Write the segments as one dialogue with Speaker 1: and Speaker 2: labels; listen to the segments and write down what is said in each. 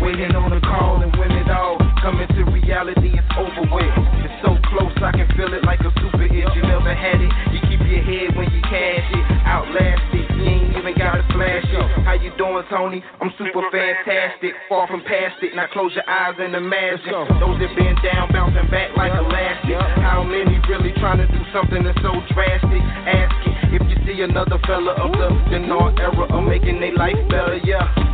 Speaker 1: waiting on a call, and when it all coming to reality, it's over with. It's so close, I can feel it like a super hit. You never had it, you keep your head when you cash it. Outlast it, you ain't even gotta flash it. How you doing, Tony? I'm super fantastic, far from past it. Now close your eyes and imagine those that been down, bouncing back like elastic. How many really trying to do something that's so drastic? Ask it if you see another fella of the Dinar era of making their life better, yeah.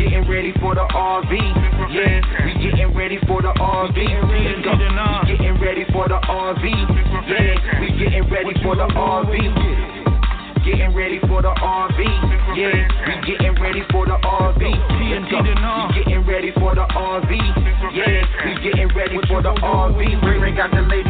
Speaker 1: Getting ready for the RV, yeah. We getting ready for the RV. Let's go. We getting ready for the RV, yeah. We getting ready for the RV. Getting ready for the RV, yeah. We getting ready for the RV. Let's go. We getting ready for the RV, yeah. We getting ready for the RV. Ring got the ladies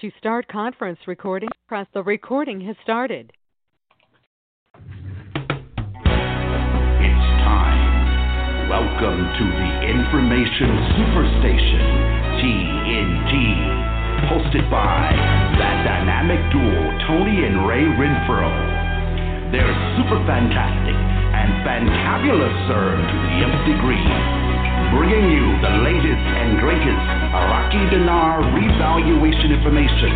Speaker 2: To start conference recording, press the recording has started.
Speaker 3: It's time. Welcome to the Information Superstation, TNT. Hosted by that dynamic duo, Tony and Ray Renfro. They're super fantastic and fantabulous, sir, to the nth degree. Bringing you the latest and greatest Iraqi dinar revaluation information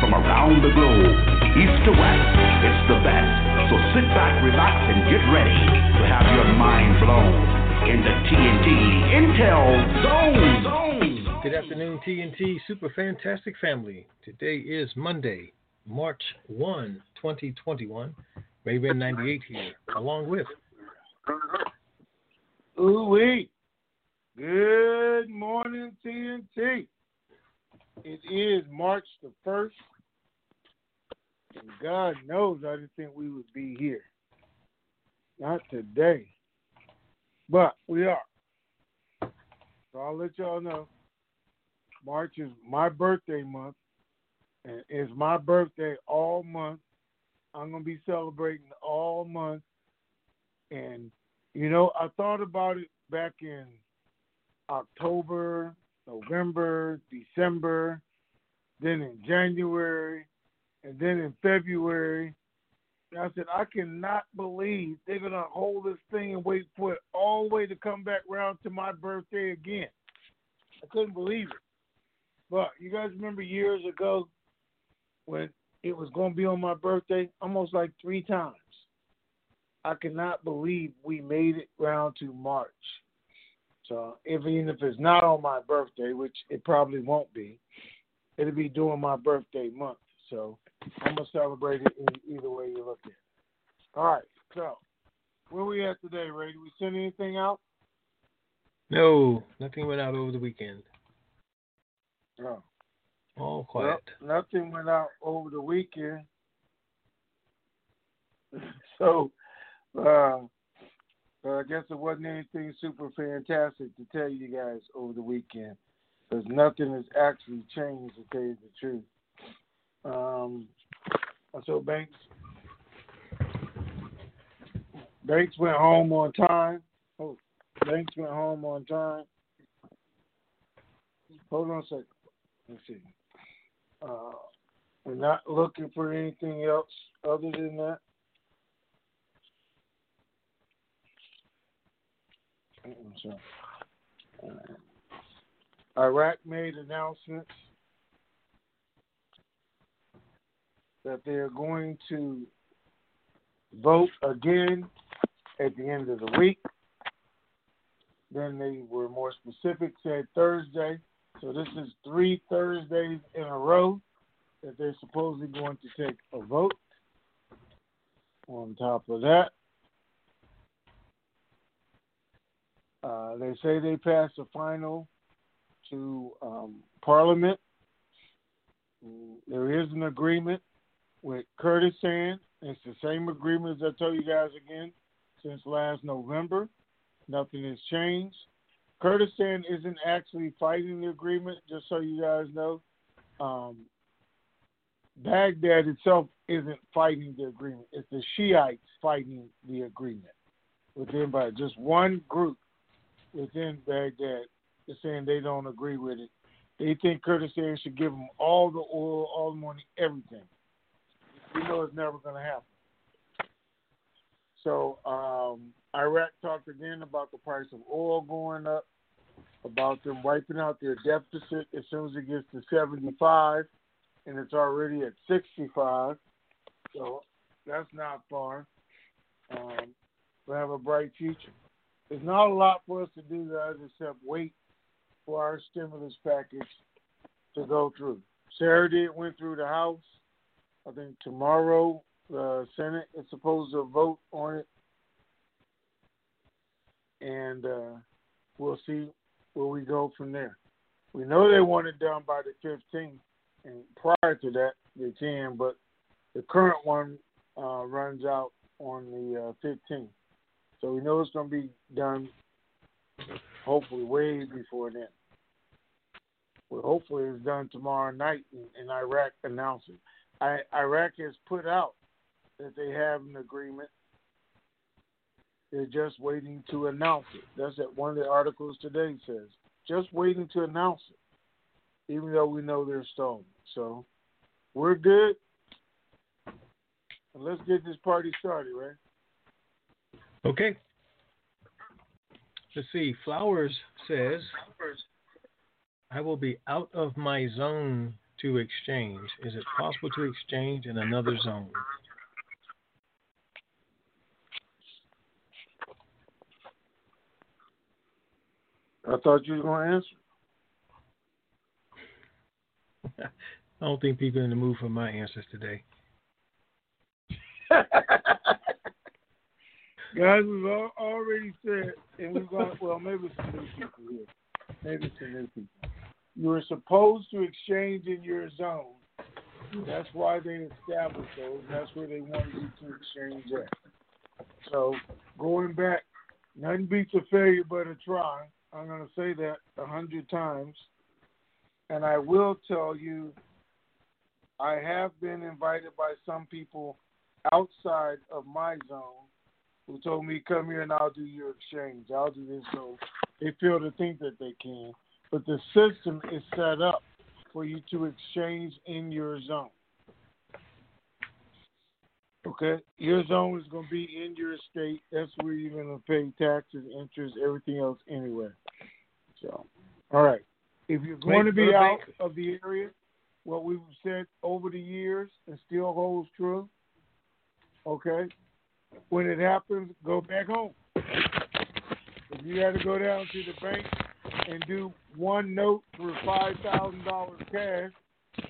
Speaker 3: from around the globe, east to west. It's the best. So sit back, relax, and get ready to have your mind blown in the TNT Intel Zone. Zone.
Speaker 4: Good afternoon, TNT Super Fantastic Family. Today is Monday, March 1, 2021. Raven 98 here, along with
Speaker 5: Ooh wee. Good morning, TNT. It is March the 1st, and God knows I didn't think we would be here. Not today, but we are. So I'll let y'all know. March is my birthday month, and it's my birthday all month. I'm going to be celebrating all month. And, you know, I thought about it back in October, November, December, then in January, and then in February. And I said, I cannot believe they're going to hold this thing and wait for it all the way to come back around to my birthday again. I couldn't believe it. But you guys remember years ago when it was going to be on my birthday? Almost like three times. I cannot believe we made it round to March. So if, even if it's not on my birthday, which it probably won't be, it'll be during my birthday month. So I'm gonna celebrate it in either way you look at it. All right. So where we at today, Ray? Did we send anything out?
Speaker 4: No, nothing went out over the weekend.
Speaker 5: No.
Speaker 4: All quiet.
Speaker 5: Well, nothing went out over the weekend. so uh, I guess it wasn't anything super fantastic to tell you guys over the weekend because nothing has actually changed to tell you the truth. Um, so Banks, Banks went home on time. Oh, Banks went home on time. Hold on a second. Let's see. Uh, we're not looking for anything else other than that. So, uh, Uh, Iraq made announcements that they are going to vote again at the end of the week. Then they were more specific, said Thursday. So this is three Thursdays in a row that they're supposedly going to take a vote. On top of that, uh, they say they passed the final to um, Parliament. There is an agreement with Kurdistan. It's the same agreement as I told you guys again since last November. Nothing has changed. Kurdistan isn't actually fighting the agreement, just so you guys know. Um, Baghdad itself isn't fighting the agreement. It's the Shiites fighting the agreement within by just one group within Baghdad is saying they don't agree with it. They think Kurdistan should give them all the oil, all the money, everything. We know it's never going to happen. So um, Iraq talked again about the price of oil going up, about them wiping out their deficit as soon as it gets to 75, and it's already at 65. So that's not far. Um, we have a bright future. There's not a lot for us to do, guys, except wait for our stimulus package to go through. Saturday it went through the House. I think tomorrow the Senate is supposed to vote on it, and uh, we'll see where we go from there. We know they want it done by the 15th, and prior to that they can, but the current one uh, runs out on the uh, 15th. So we know it's going to be done hopefully way before then. Well, hopefully it's done tomorrow night in, and Iraq announces. I, Iraq has put out that they have an agreement. They're just waiting to announce it. That's what one of the articles today says. Just waiting to announce it, even though we know they're stolen. So we're good. And let's get this party started, right?
Speaker 4: Okay. Let's see. Flowers says, I will be out of my zone to exchange. Is it possible to exchange in another zone?
Speaker 5: I thought you were going to
Speaker 4: answer. I don't think people are in the mood for my answers today.
Speaker 5: Guys, we've al- already said, and we've got, well, maybe some new people here. Maybe some new people. You were supposed to exchange in your zone. That's why they established those. That's where they wanted you to exchange at. So, going back, nothing beats a failure but a try. I'm going to say that a hundred times. And I will tell you, I have been invited by some people outside of my zone who told me, come here and I'll do your exchange. I'll do this. So they feel to think that they can. But the system is set up for you to exchange in your zone. Okay? Your zone is going to be in your state. That's where you're going to pay taxes, interest, everything else anyway. So, all right. If you're going to be out of the area, what we've said over the years and still holds true, okay? When it happens, go back home. If you got to go down to the bank and do one note for five thousand dollars cash,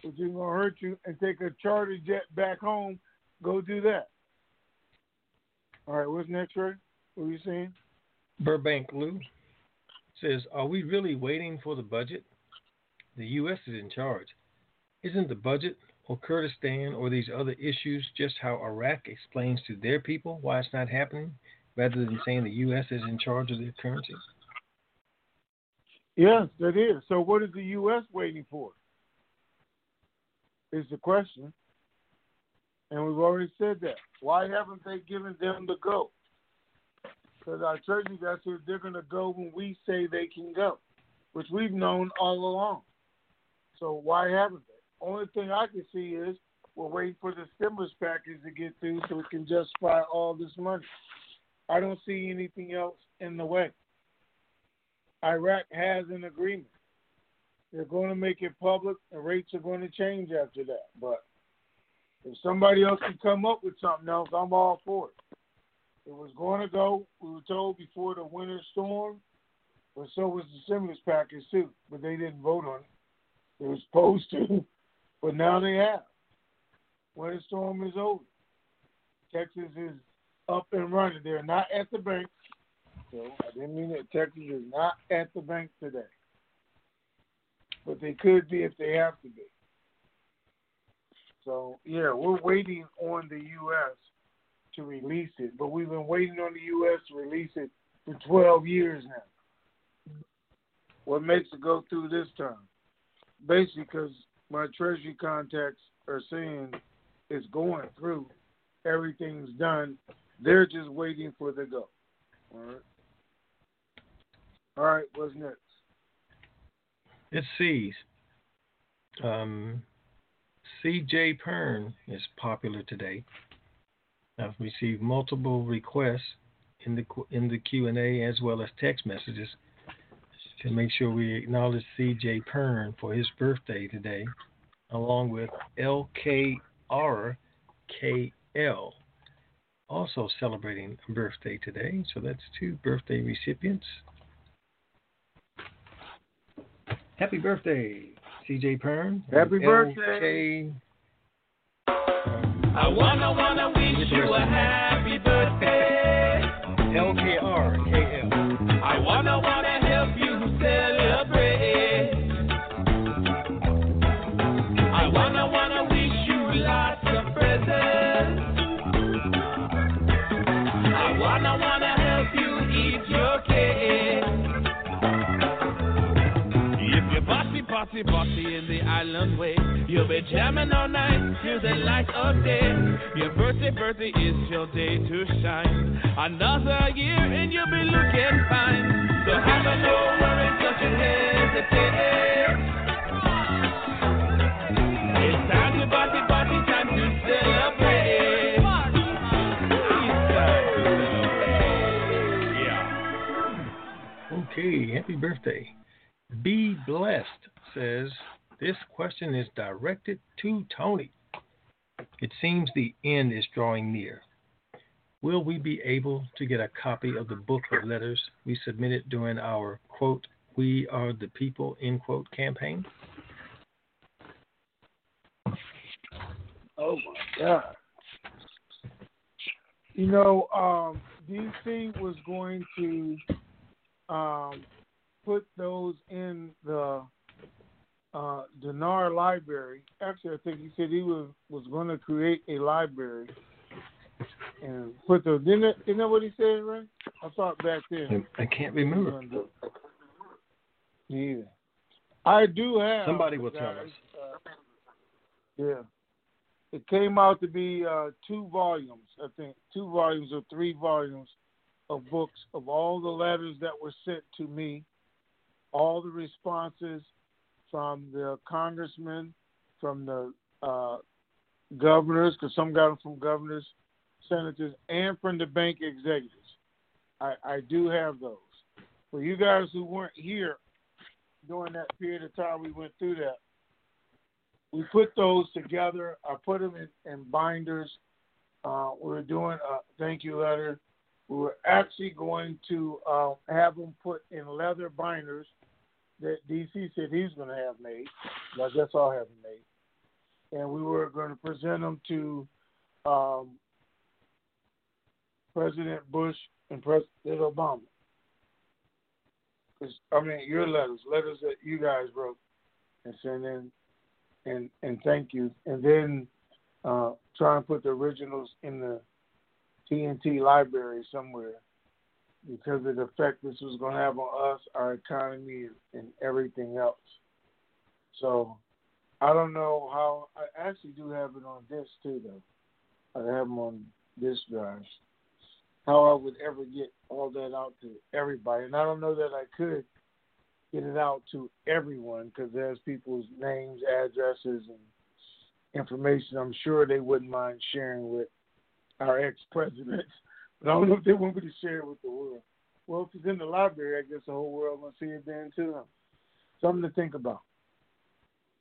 Speaker 5: which is gonna hurt you, and take a charter jet back home, go do that. All right, what's next, Ray? What are you saying?
Speaker 4: Burbank Lou says, Are we really waiting for the budget? The U.S. is in charge. Isn't the budget or Kurdistan or these other issues just how Iraq explains to their people why it's not happening rather than saying the U.S. is in charge of their currency?
Speaker 5: Yes, that is. So, what is the U.S. waiting for? Is the question. And we've already said that. Why haven't they given them the go? Because our treasury guys said they're going to go when we say they can go, which we've known all along. So why haven't they? Only thing I can see is we're waiting for the stimulus package to get through so we can justify all this money. I don't see anything else in the way. Iraq has an agreement. They're going to make it public, and rates are going to change after that. But if somebody else can come up with something else, I'm all for it. It was going to go, we were told before the winter storm, but so was the stimulus package too, but they didn't vote on it. They were supposed to, but now they have. Winter storm is over. Texas is up and running. They're not at the bank. So I didn't mean that Texas is not at the bank today. But they could be if they have to be. So yeah, we're waiting on the US to release it. But we've been waiting on the US to release it for twelve years now. What makes it go through this time? Basically because my treasury contacts are saying it's going through. Everything's done. They're just waiting for the go. All right. All right, what's next?
Speaker 4: It sees. Um, C.J. Pern is popular today. I've received multiple requests in the in the Q and A as well as text messages to make sure we acknowledge C.J. Pern for his birthday today, along with L.K.R.K.L. also celebrating a birthday today. So that's two birthday recipients. Happy birthday, CJ Pern.
Speaker 5: Happy birthday.
Speaker 6: I wanna wanna wish you a happy birthday.
Speaker 4: LKR
Speaker 6: I wanna wanna party, in the island way, you'll be jamming all night till the light of day. Your birthday, birthday is your day to shine. Another year and you'll be looking fine. So have a no worries, don't you hesitate. It's time to party, party, time to celebrate.
Speaker 4: Okay, happy birthday. Be blessed says this question is directed to Tony. It seems the end is drawing near. Will we be able to get a copy of the book of letters we submitted during our quote, We Are the People, end quote campaign?
Speaker 5: Oh my God. You know, um, DC was going to um, put those in the uh, Dinar Library. Actually, I think he said he was was going to create a library and put those. Didn't that, isn't that what he said, right? I thought back then.
Speaker 4: I can't remember.
Speaker 5: Yeah, I do have.
Speaker 4: Somebody will
Speaker 5: guys,
Speaker 4: tell us.
Speaker 5: Uh, yeah, it came out to be uh, two volumes. I think two volumes or three volumes of books of all the letters that were sent to me, all the responses from the congressmen, from the uh, governors, because some got them from governors, senators, and from the bank executives. I, I do have those. For you guys who weren't here during that period of time we went through that, we put those together. I put them in, in binders. Uh, we were doing a thank you letter. We were actually going to uh, have them put in leather binders that DC said he was going to have made. I guess I'll have made. And we were going to present them to um, President Bush and President Obama. Cause, I mean, your letters, letters that you guys wrote and sent in, and and thank you. And then uh, try and put the originals in the TNT library somewhere because of the effect this was going to have on us, our economy, and everything else. So I don't know how. I actually do have it on this too, though. I have them on this drive. How I would ever get all that out to everybody, and I don't know that I could get it out to everyone because there's people's names, addresses, and information. I'm sure they wouldn't mind sharing with our ex-presidents but I don't know if they want me to share it with the world. Well, if it's in the library, I guess the whole world will see it then too. Something to think about.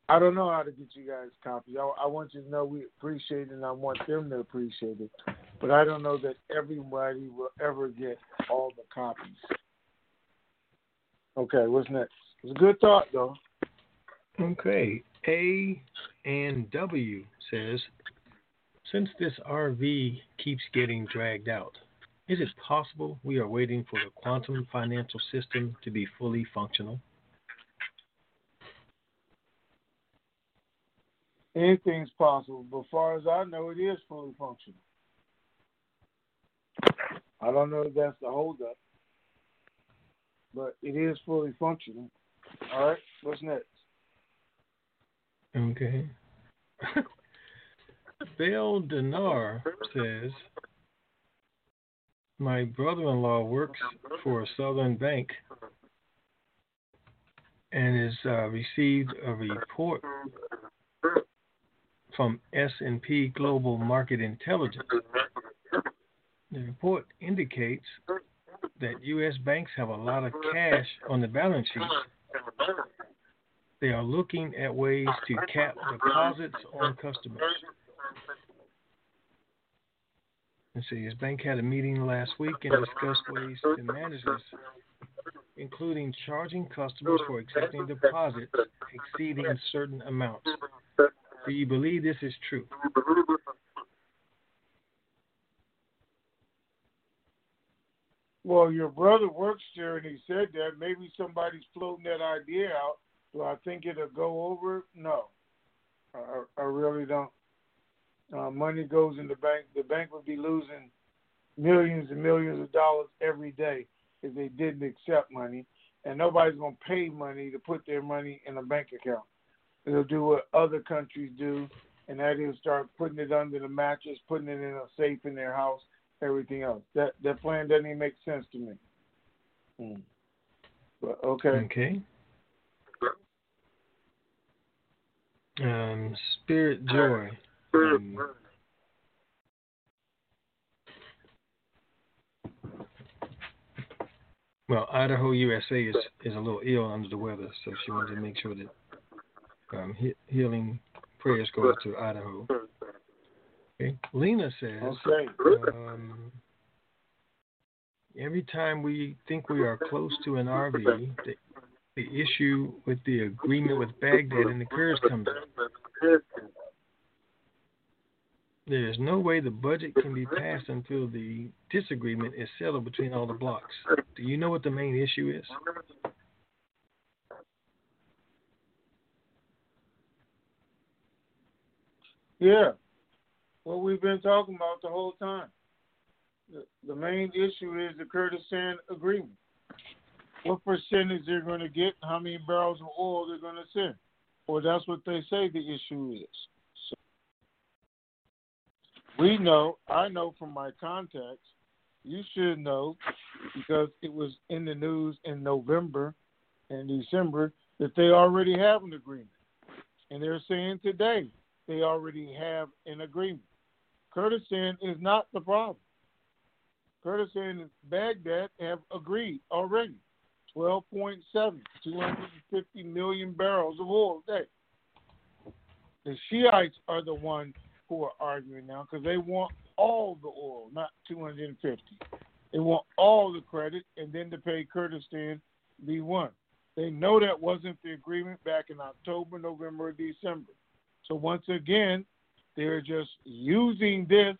Speaker 5: I don't know how to get you guys copies. I, I want you to know we appreciate it, and I want them to appreciate it. But I don't know that everybody will ever get all the copies. Okay, what's next? It's a good thought, though.
Speaker 4: Okay. A and W says, since this RV keeps getting dragged out, is it possible we are waiting for the quantum financial system to be fully functional?
Speaker 5: Anything's possible, but as far as I know, it is fully functional. I don't know if that's the holdup, but it is fully functional. All right, what's next?
Speaker 4: Okay. Bill Dinar says, my brother-in-law works for a Southern bank and has uh, received a report from S&P Global Market Intelligence. The report indicates that U.S. banks have a lot of cash on the balance sheet. They are looking at ways to cap deposits on customers. Let's see, his bank had a meeting last week and discussed ways to manage this, including charging customers for accepting deposits exceeding certain amounts. Do you believe this is true?
Speaker 5: Well, your brother works there, and he said that. Maybe somebody's floating that idea out. Do I think it'll go over? No, I, I really don't uh, money goes in the bank, the bank would be losing millions and millions of dollars every day if they didn't accept money. And nobody's going to pay money to put their money in a bank account. They'll do what other countries do, and that is start putting it under the mattress, putting it in a safe in their house, everything else. That that plan doesn't even make sense to me. Hmm. But okay.
Speaker 4: Okay. Um, Spirit Joy. Um, well, Idaho, USA is is a little ill under the weather, so she wanted to make sure that um, he, healing prayers go out to Idaho. Okay. Lena says,
Speaker 5: okay.
Speaker 4: um, every time we think we are close to an RV, the, the issue with the agreement with Baghdad and the Kurds comes up. There is no way the budget can be passed until the disagreement is settled between all the blocks. Do you know what the main issue is?
Speaker 5: Yeah, what we've been talking about the whole time. The, the main issue is the Kurdistan agreement. What percentage they're going to get, how many barrels of oil they're going to send, or that's what they say the issue is. We know, I know from my contacts, you should know because it was in the news in November and December that they already have an agreement, and they're saying today they already have an agreement. Kurdistan is not the problem. Kurdistan and Baghdad have agreed already. 12.7, 250 million barrels of oil a day. The Shiites are the ones who are arguing now because they want all the oil, not 250. They want all the credit and then to pay Kurdistan B1. They know that wasn't the agreement back in October, November, December. So once again, they're just using this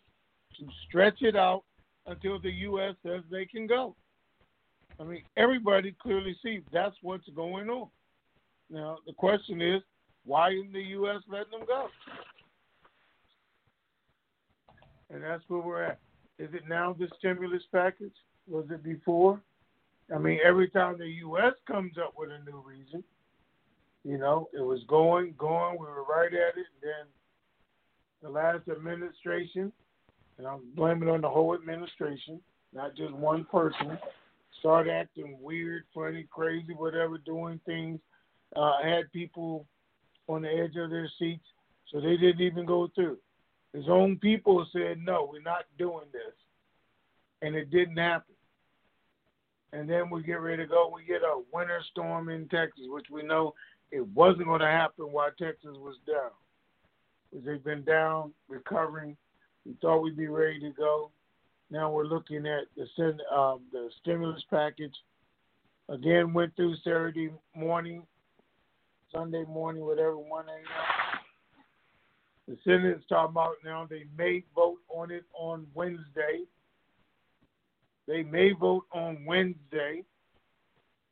Speaker 5: to stretch it out until the U.S. says they can go. I mean, everybody clearly sees that's what's going on. Now, the question is, why isn't the U.S. letting them go? And that's where we're at. Is it now the stimulus package? Was it before? I mean, every time the U.S. comes up with a new reason, you know, it was going, going. We were right at it. And then the last administration, and I'm blaming on the whole administration, not just one person, started acting weird, funny, crazy, whatever, doing things. Uh, had people on the edge of their seats, so they didn't even go through. His own people said, no, we're not doing this. And it didn't happen. And then we get ready to go. We get a winter storm in Texas, which we know it wasn't going to happen while Texas was down. Because they've been down, recovering. We thought we'd be ready to go. Now we're looking at the um, the stimulus package. Again, went through Saturday morning, Sunday morning, whatever, 1 a.m. The Senate's talking about now they may vote on it on Wednesday. They may vote on Wednesday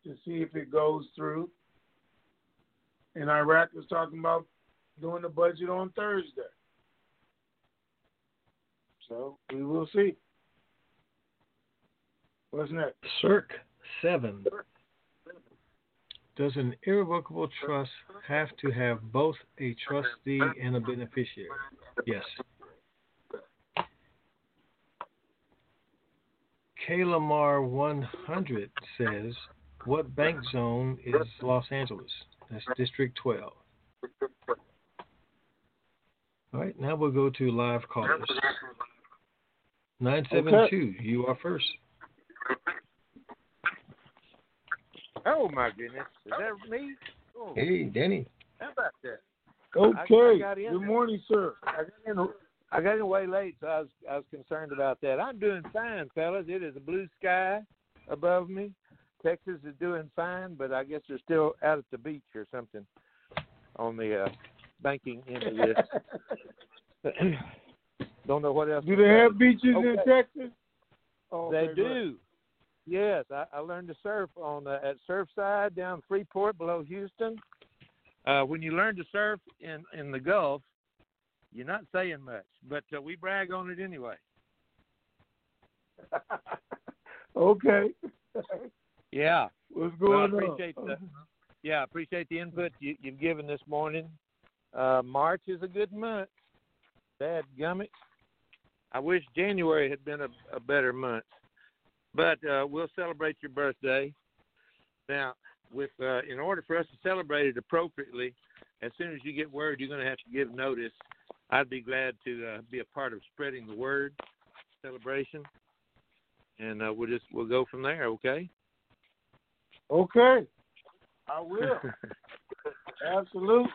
Speaker 5: to see if it goes through. And Iraq is talking about doing the budget on Thursday. So we will see. What's next?
Speaker 4: Circ 7. Does an irrevocable trust have to have both a trustee and a beneficiary? Yes. Kalamar 100 says, What bank zone is Los Angeles? That's District 12. All right, now we'll go to live callers. 972, okay. you are first.
Speaker 7: Oh my goodness, is that me? Oh.
Speaker 4: Hey, Denny.
Speaker 7: How about that?
Speaker 5: Okay. I, I Good morning, sir.
Speaker 7: I got, in, I got in way late, so I was I was concerned about that. I'm doing fine, fellas. It is a blue sky above me. Texas is doing fine, but I guess they're still out at the beach or something on the uh, banking end of this. Don't know what else.
Speaker 5: Do they have beaches okay. in Texas?
Speaker 7: Oh, they do. Yes, I, I learned to surf on uh, at Surfside down Freeport below Houston. Uh, when you learn to surf in in the Gulf, you're not saying much, but uh, we brag on it anyway.
Speaker 5: okay.
Speaker 7: yeah.
Speaker 5: What's going
Speaker 7: well, I appreciate on? The, yeah, I appreciate the input you, you've given this morning. Uh, March is a good month. Bad gummit. I wish January had been a, a better month. But uh, we'll celebrate your birthday. Now, with uh, in order for us to celebrate it appropriately, as soon as you get word, you're going to have to give notice. I'd be glad to uh, be a part of spreading the word celebration, and uh, we'll just we'll go from there. Okay.
Speaker 5: Okay. I will. Absolutely.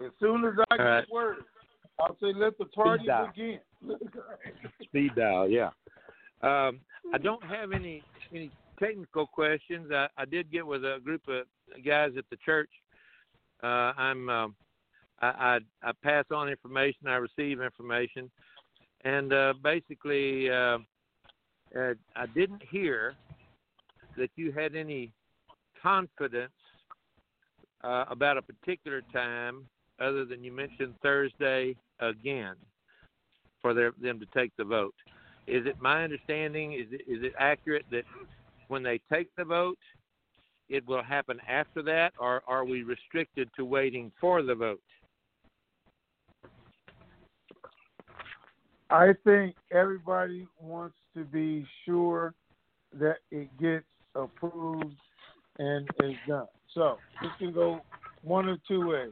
Speaker 5: As soon as I get right. word, I'll say let the party begin.
Speaker 7: Speed dial, yeah. Um, I don't have any any technical questions. I, I did get with a group of guys at the church. Uh, I'm um, I, I, I pass on information. I receive information. and uh, basically, uh, uh, I didn't hear that you had any confidence uh, about a particular time, other than you mentioned Thursday again for their, them to take the vote. Is it my understanding? Is it, is it accurate that when they take the vote, it will happen after that, or are we restricted to waiting for the vote?
Speaker 5: I think everybody wants to be sure that it gets approved and is done. So this can go one of two ways.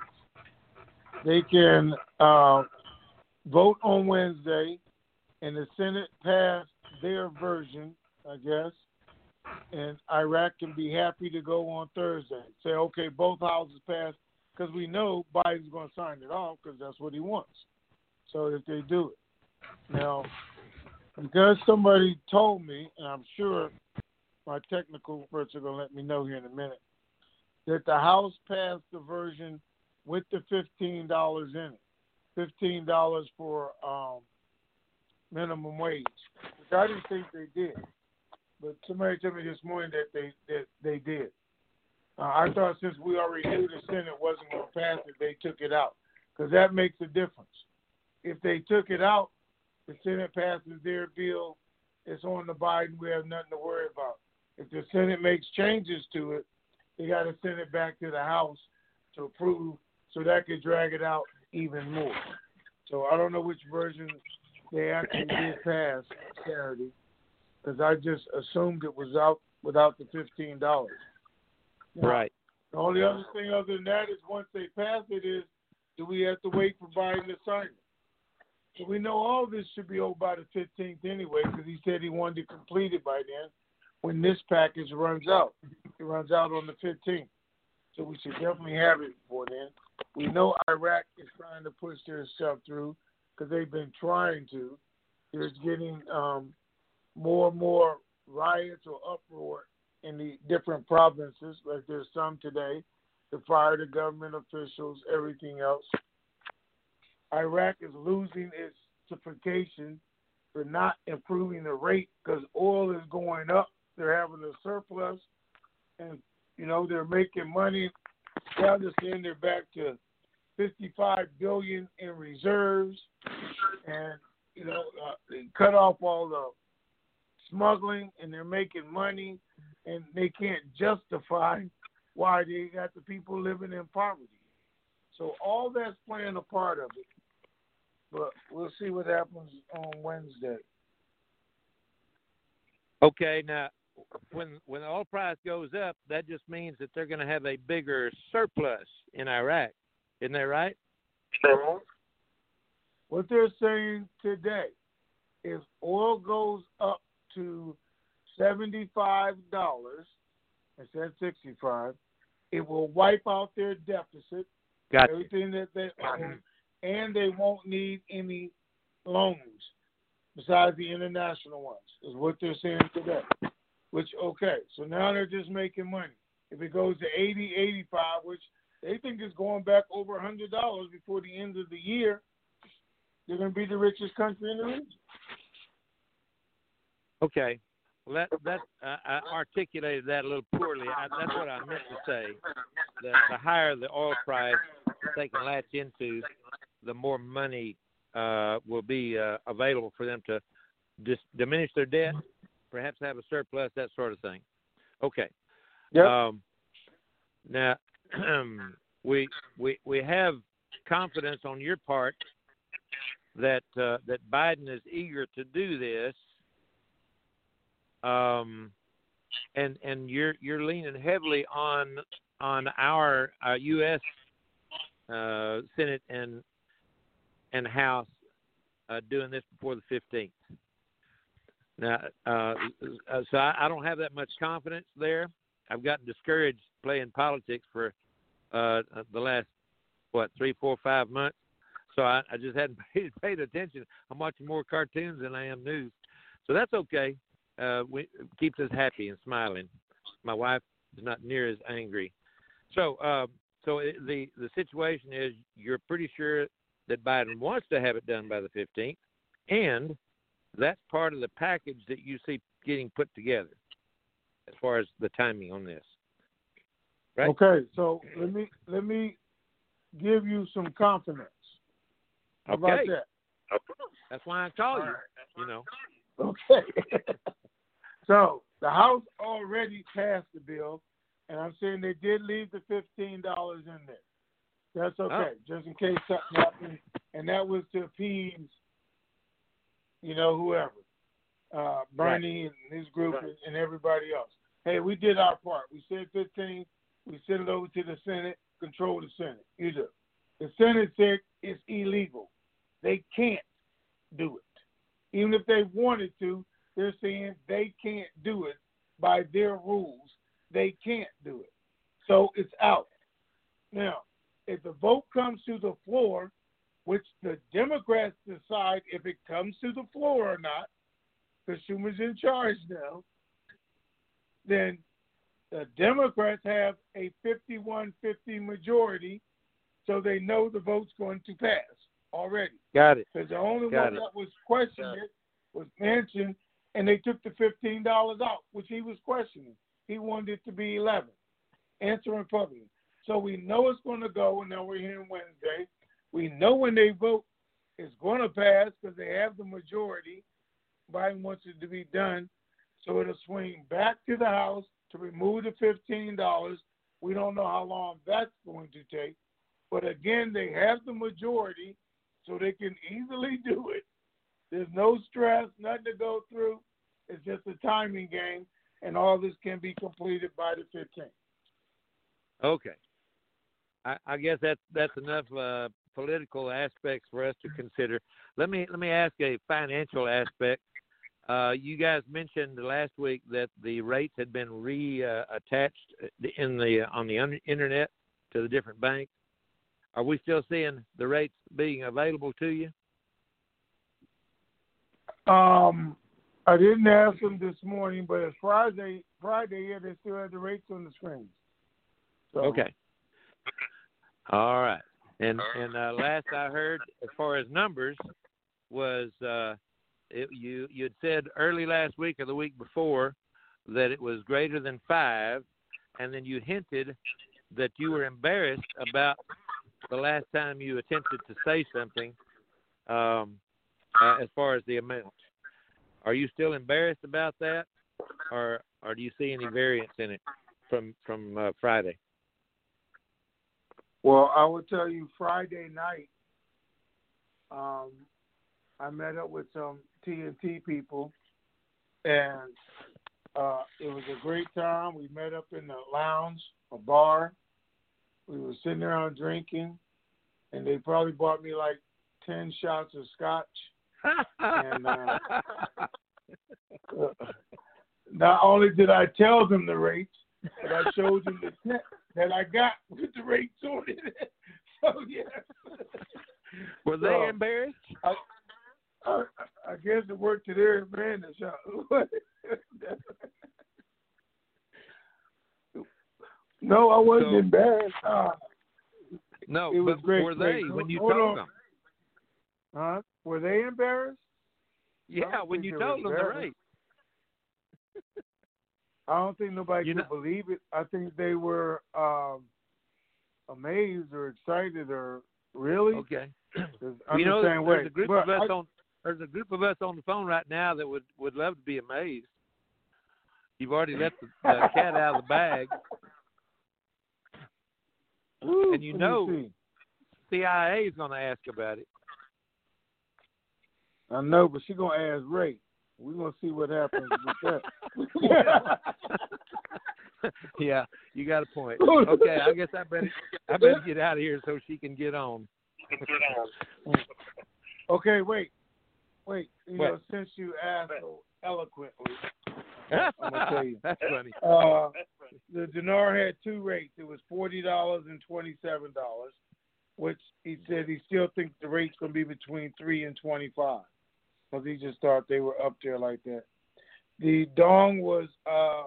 Speaker 5: They can uh, vote on Wednesday, and the Senate passed their version, I guess, and Iraq can be happy to go on Thursday. Say, okay, both houses passed because we know Biden's going to sign it off because that's what he wants. So if they do it. Now, because somebody told me, and I'm sure my technical are going to let me know here in a minute, that the House passed the version with the fifteen dollars in it, fifteen dollars for um, minimum wage, which I didn't think they did. But somebody told me this morning that they that they did. Uh, I thought since we already knew the Senate wasn't going to pass it, they took it out because that makes a difference. If they took it out, the Senate passes their bill, it's on the Biden. We have nothing to worry about. If the Senate makes changes to it, they got to send it back to the House to approve, so that could drag it out even more. So I don't know which version they actually did pass Saturday, because I just assumed it was out without the fifteen dollars.
Speaker 7: Right.
Speaker 5: The only other thing other than that is once they pass it is, do we have to wait for Biden to sign it? So we know all this should be over by the 15th anyway, because he said he wanted to complete it by then when this package runs out. It runs out on the 15th. So we should definitely have it before then. We know Iraq is trying to push their stuff through because they've been trying to. There's getting um, more and more riots or uproar in the different provinces, like there's some today, to fire the government officials, everything else. Iraq is losing its justification for not improving the rate because oil is going up. They're having a surplus, and you know they're making money. Now they're saying they're back to 55 billion in reserves, and you know uh, they cut off all the smuggling, and they're making money, and they can't justify why they got the people living in poverty. So all that's playing a part of it but we'll see what happens on Wednesday.
Speaker 7: Okay, now when when the oil price goes up, that just means that they're going to have a bigger surplus in Iraq. Isn't that right?
Speaker 5: Sure. What they're saying today, is oil goes up to seventy-five dollars instead of sixty-five, it will wipe out their deficit.
Speaker 7: Got
Speaker 5: everything that they own and they won't need any loans besides the international ones, is what they're saying today. Which, okay, so now they're just making money. If it goes to 80, 85, which they think it's going back over a $100 before the end of the year, they're going to be the richest country in the region.
Speaker 7: Okay. That that uh, I articulated that a little poorly. I, that's what I meant to say. The, the higher the oil price they can latch into, the more money uh, will be uh, available for them to dis- diminish their debt, perhaps have a surplus, that sort of thing. Okay.
Speaker 5: Yep.
Speaker 7: Um, now, we we we have confidence on your part that uh, that Biden is eager to do this. Um, and and you're you're leaning heavily on on our uh, U.S. Uh, Senate and and House uh, doing this before the 15th. Now, uh, uh, so I, I don't have that much confidence there. I've gotten discouraged playing politics for uh, the last what three, four, five months. So I, I just hadn't paid, paid attention. I'm watching more cartoons than I am news. So that's okay. Uh, we, keeps us happy and smiling. My wife is not near as angry. So, uh, so it, the the situation is you're pretty sure that Biden wants to have it done by the 15th. and that's part of the package that you see getting put together as far as the timing on this. Right?
Speaker 5: Okay, so let me let me give you some confidence. How about
Speaker 7: Okay.
Speaker 5: that?
Speaker 7: That's why I call you. You know.
Speaker 5: Okay. so the House already passed the bill, and I'm saying they did leave the fifteen dollars in there. That's oh. okay, just in case something happens, and that was to appease, you know, whoever, uh, Bernie and his group and, and everybody else. Hey, we did our part. We said fifteen. We sent it over to the Senate. Control the Senate. You do. The Senate said it's illegal. They can't do it. Even if they wanted to, they're saying they can't do it by their rules. They can't do it. So it's out. Now, if the vote comes to the floor, which the Democrats decide if it comes to the floor or not, Schumer's in charge now, then the Democrats have a 51 50 majority, so they know the vote's going to pass already.
Speaker 7: Got it.
Speaker 5: Because the only
Speaker 7: Got
Speaker 5: one
Speaker 7: it.
Speaker 5: that was questioning it was Manchin, and they took the fifteen dollars out, which he was questioning. He wanted it to be eleven. Answer Republican. So we know it's going to go, and now we're here on Wednesday. We know when they vote, it's going to pass because they have the majority. Biden wants it to be done, so it'll swing back to the House to remove the fifteen dollars. We don't know how long that's going to take, but again, they have the majority, so they can easily do it. There's no stress, nothing to go through. It's just a timing game, and all this can be completed by the 15th.
Speaker 7: Okay. I, I guess that's that's enough uh, political aspects for us to consider. Let me let me ask a financial aspect. Uh, you guys mentioned last week that the rates had been reattached in the on the internet to the different banks. Are we still seeing the rates being available to you?
Speaker 5: Um, I didn't ask them this morning, but it's Friday. Friday, yeah, they still had the rates on the screen. So,
Speaker 7: Okay. All right. And and uh, last I heard, as far as numbers, was uh, it, you you had said early last week or the week before that it was greater than five, and then you hinted that you were embarrassed about the last time you attempted to say something um, uh, as far as the amount. Are you still embarrassed about that, or or do you see any variance in it from from uh, Friday?
Speaker 5: Well, I will tell you, Friday night, um, I met up with some TNT people, and uh, it was a great time. We met up in the lounge, a bar. We were sitting around drinking, and they probably bought me like ten shots of scotch. And, uh, Not only did I tell them the rates, but I showed them the text that I got with the rates on it. So yeah.
Speaker 7: Were they
Speaker 5: So,
Speaker 7: embarrassed?
Speaker 5: I, I, I guess it worked to their advantage. no, I wasn't
Speaker 7: So-
Speaker 5: embarrassed. Uh,
Speaker 7: No,
Speaker 5: it was
Speaker 7: but
Speaker 5: great,
Speaker 7: were
Speaker 5: great.
Speaker 7: they when you
Speaker 5: Hold
Speaker 7: told
Speaker 5: on.
Speaker 7: them?
Speaker 5: huh? Were they embarrassed?
Speaker 7: Yeah, when you told them the rate.
Speaker 5: I don't think nobody
Speaker 7: You
Speaker 5: could
Speaker 7: know-
Speaker 5: believe it. I think they were um, amazed or excited or really.
Speaker 7: Okay. you know, there's
Speaker 5: way.
Speaker 7: a group
Speaker 5: But
Speaker 7: of us
Speaker 5: I-
Speaker 7: on there's a group of us on the phone right now that would would love to be amazed. You've already let the, the cat out of the bag.
Speaker 5: Ooh,
Speaker 7: and you know- CIA is going to ask about it.
Speaker 5: I know, but she's gonna ask Ray. We're gonna see what happens with that.
Speaker 7: yeah, you got a point. Okay, I guess I better I better get out of here so she can get on.
Speaker 5: okay, wait, wait. You
Speaker 7: What?
Speaker 5: know, since you asked so eloquently, I'm gonna tell you.
Speaker 7: That's funny.
Speaker 5: Uh, the dinar had two rates. It was forty dollars and twenty-seven dollars, which he said he still thinks the rate's gonna be between three and twenty-five, because he just thought they were up there like that. The dong was uh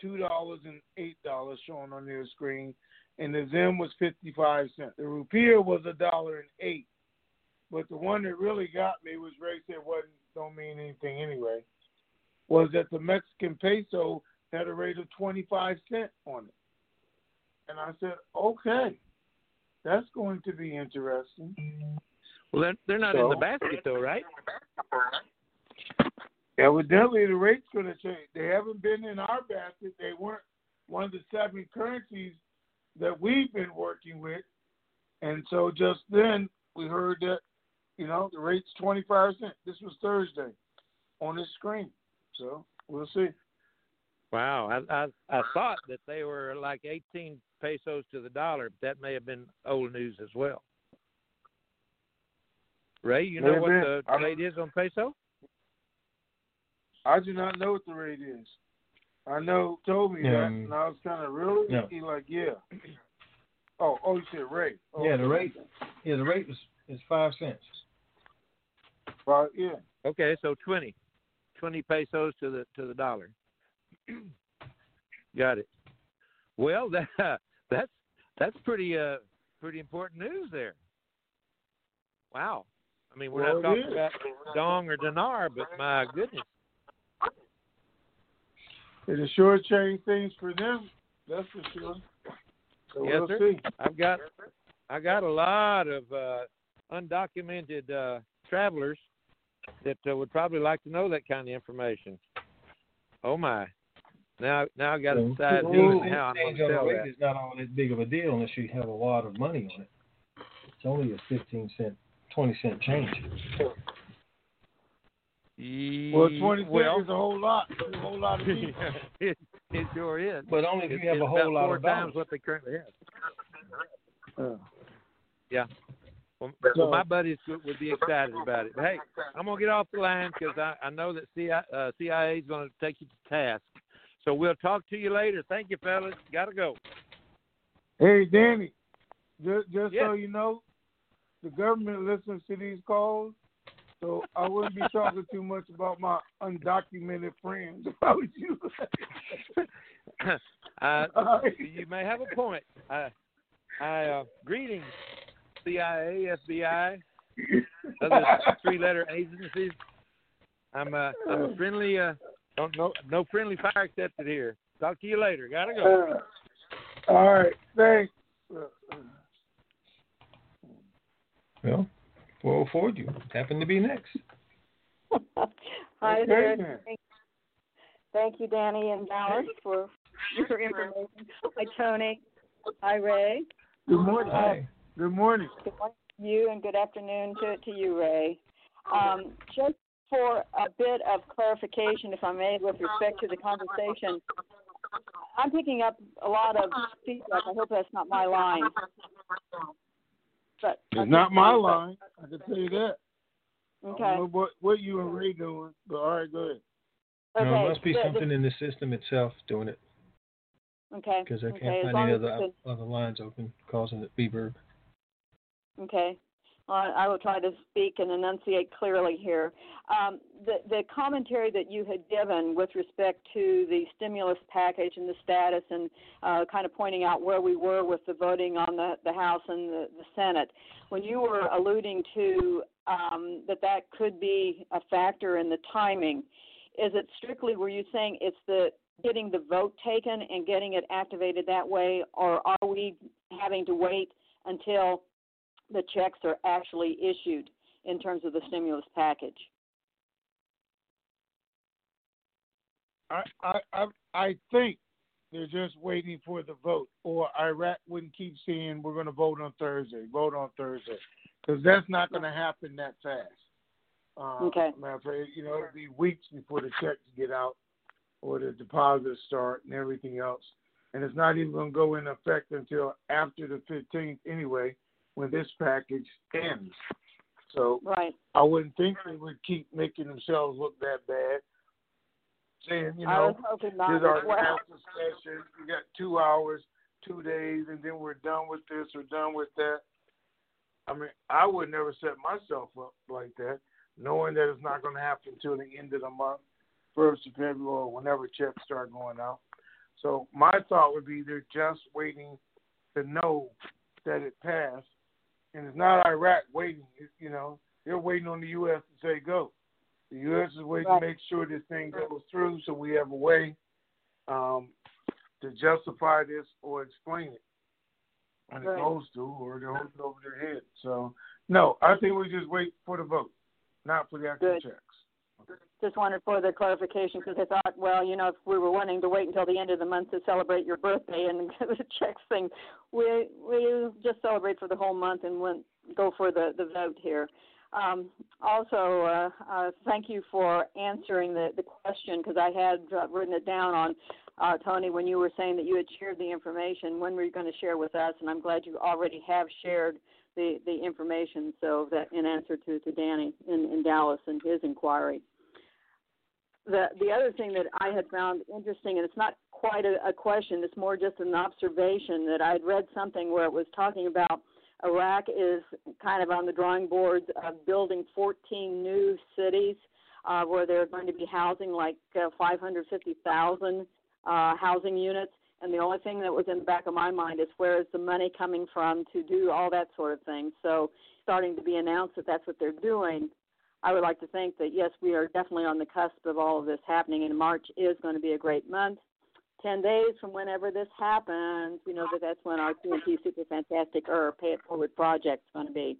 Speaker 5: two dollars and eight dollars shown on their screen, and the zim was fifty-five cents. The rupiah was a dollar and eight, But the one that really got me was Ray said wasn't don't mean anything anyway. Was that the Mexican peso had a rate of twenty five cent on it, and I said, okay, that's going to be interesting.
Speaker 7: Well, they're, they're not in the basket though, right?
Speaker 5: Evidently, the rate's going to change. They haven't been in our basket. They weren't one of the seven currencies that we've been working with. And so just then we heard that, you know, the rate's 25 cents. This was Thursday on this screen. So we'll see.
Speaker 7: Wow, I, I I thought that they were like 18 pesos to the dollar, but that may have been old news as well. Ray, you know
Speaker 5: May
Speaker 7: what the
Speaker 5: I-
Speaker 7: rate is on peso?
Speaker 5: I do not know what the rate is. I know told me that, and I was kind of really.
Speaker 4: no.
Speaker 5: He like, yeah. Oh, oh, you said Ray. Oh,
Speaker 4: Yeah, the rate. Yeah, the rate is is five cents.
Speaker 5: Yeah.
Speaker 7: Okay, so 20, 20 pesos to the to the dollar. Got it. Well, that that's that's pretty uh pretty important news there. Wow. I mean, we're
Speaker 5: Well,
Speaker 7: not talking
Speaker 5: is.
Speaker 7: about dong or dinar, but my goodness.
Speaker 5: It'll sure change things for them. That's for sure. So
Speaker 7: Yes,
Speaker 5: we'll
Speaker 7: sir.
Speaker 5: see.
Speaker 7: I've got I got a lot of uh, undocumented uh, travelers that uh, would probably like to know that kind of information. Oh my! Now now I got to decide
Speaker 4: Well,
Speaker 7: who and how I'm going
Speaker 4: change
Speaker 7: to
Speaker 4: on the
Speaker 7: sell
Speaker 4: rate
Speaker 7: that.
Speaker 4: is not all that big of a deal unless you have a lot of money on it. It's only a fifteen cent, twenty cent change.
Speaker 5: Well, 20 cents
Speaker 7: well,
Speaker 5: is a whole lot. It's a whole lot of people.
Speaker 7: it, it sure is.
Speaker 4: But only if
Speaker 7: It's-
Speaker 4: you have a whole
Speaker 7: about
Speaker 4: lot
Speaker 7: four
Speaker 4: of
Speaker 7: times what they currently have.
Speaker 5: Uh,
Speaker 7: Yeah. Well, well, my buddies would would be excited about it. But hey, I'm gonna get off the line because I, I know that CIA, uh, CIA is gonna take you to task. So we'll talk to you later. Thank you, fellas. Gotta go.
Speaker 5: Hey, Danny, just, just
Speaker 7: Yes.
Speaker 5: so you know, the government listens to these calls, so I wouldn't be talking too much about my undocumented friends I was you.
Speaker 7: uh, you may have a point. I, I uh, greetings, CIA, FBI, other three-letter agencies. I'm uh, I'm a friendly. Uh, don't no no friendly fire accepted here. Talk to you later. Gotta go.
Speaker 5: Uh, all right, thanks.
Speaker 4: Well, 404 you happen to be next.
Speaker 8: Hi
Speaker 5: okay
Speaker 8: there.
Speaker 5: then.
Speaker 8: Thank, thank you, Danny and Dallas, for your information. Hi, Tony. Hi, Ray.
Speaker 5: Good morning.
Speaker 4: Hi.
Speaker 5: Good morning.
Speaker 8: Good morning to you, and good afternoon to, to you, Ray. Um, just for a bit of clarification, if I may, with respect to the conversation, I'm picking up a lot of feedback. I hope that's not my line. But
Speaker 5: It's not my line. I can tell you that. I
Speaker 8: Okay.
Speaker 5: don't know what, what you and Ray doing, but all right, go ahead.
Speaker 8: Okay.
Speaker 4: No, it must be
Speaker 8: the- the-
Speaker 4: something in the system itself doing it
Speaker 8: Okay.
Speaker 4: because I can't
Speaker 8: as
Speaker 4: find any
Speaker 8: as
Speaker 4: other
Speaker 8: it's
Speaker 4: other lines open causing it reverb.
Speaker 8: Okay. Well, I will try to speak and enunciate clearly here. Um, the, the commentary that you had given with respect to the stimulus package and the status and uh, kind of pointing out where we were with the voting on the, the House and the, the Senate, when you were alluding to um, that that could be a factor in the timing, is it strictly, were you saying it's the getting the vote taken and getting it activated that way, or are we having to wait until the checks are actually issued in terms of the stimulus package.
Speaker 5: I, I, I, think they're just waiting for the vote, or Iraq wouldn't keep saying we're going to vote on Thursday, vote on Thursday, because that's not going to happen that fast. Uh,
Speaker 8: Okay.
Speaker 5: Matter of fact, you know, it'll be weeks before the checks get out, or the deposits start, and everything else. And it's not even going to go in effect until after the 15th anyway, when this package ends. So
Speaker 8: Right.
Speaker 5: I wouldn't think they would keep making themselves look that bad. Saying, you know,
Speaker 8: was hoping not
Speaker 5: this is our
Speaker 8: well.
Speaker 5: last discussion. We got two hours, two days, and then we're done with this or done with that. I mean, I would never set myself up like that, knowing that it's not going to happen until the end of the month, first of February, or whenever checks start going out. So my thought would be they're just waiting to know that it passed, and it's not Iraq waiting. You know, they're waiting on the U.S. to say go. The U.S. is waiting
Speaker 8: Right.
Speaker 5: to make sure this thing goes through, so we have a way um, to justify this or explain it when
Speaker 8: Right.
Speaker 5: it goes through, or they're holding it over their head. So, no, I think we just wait for the vote, not for the actual
Speaker 8: Good.
Speaker 5: checks.
Speaker 8: Just wanted further clarification because I thought, well, you know, if we were wanting to wait until the end of the month to celebrate your birthday and the checks thing, we we just celebrate for the whole month and went go for the the vote here. Um, also, uh, uh, thank you for answering the the question because I had uh, written it down on uh, Tony when you were saying that you had shared the information. When were you going to share with us? And I'm glad you already have shared the the information. So that in answer to to Danny in in Dallas and his inquiry the the other thing that I had found interesting, and it's not quite a, a question, it's more just an observation that I'd read something where it was talking about Iraq is kind of on the drawing boards of building 14 new cities uh, where they're going to be housing like uh, 550,000 uh, housing units. And the only thing that was in the back of my mind is where is the money coming from to do all that sort of thing. So starting to be announced that that's what they're doing. I would like to think that yes, we are definitely on the cusp of all of this happening, and March is going to be a great month. Ten days from whenever this happens, we know that that's when our TNT Super Fantastic or Pay It Forward project is going to be,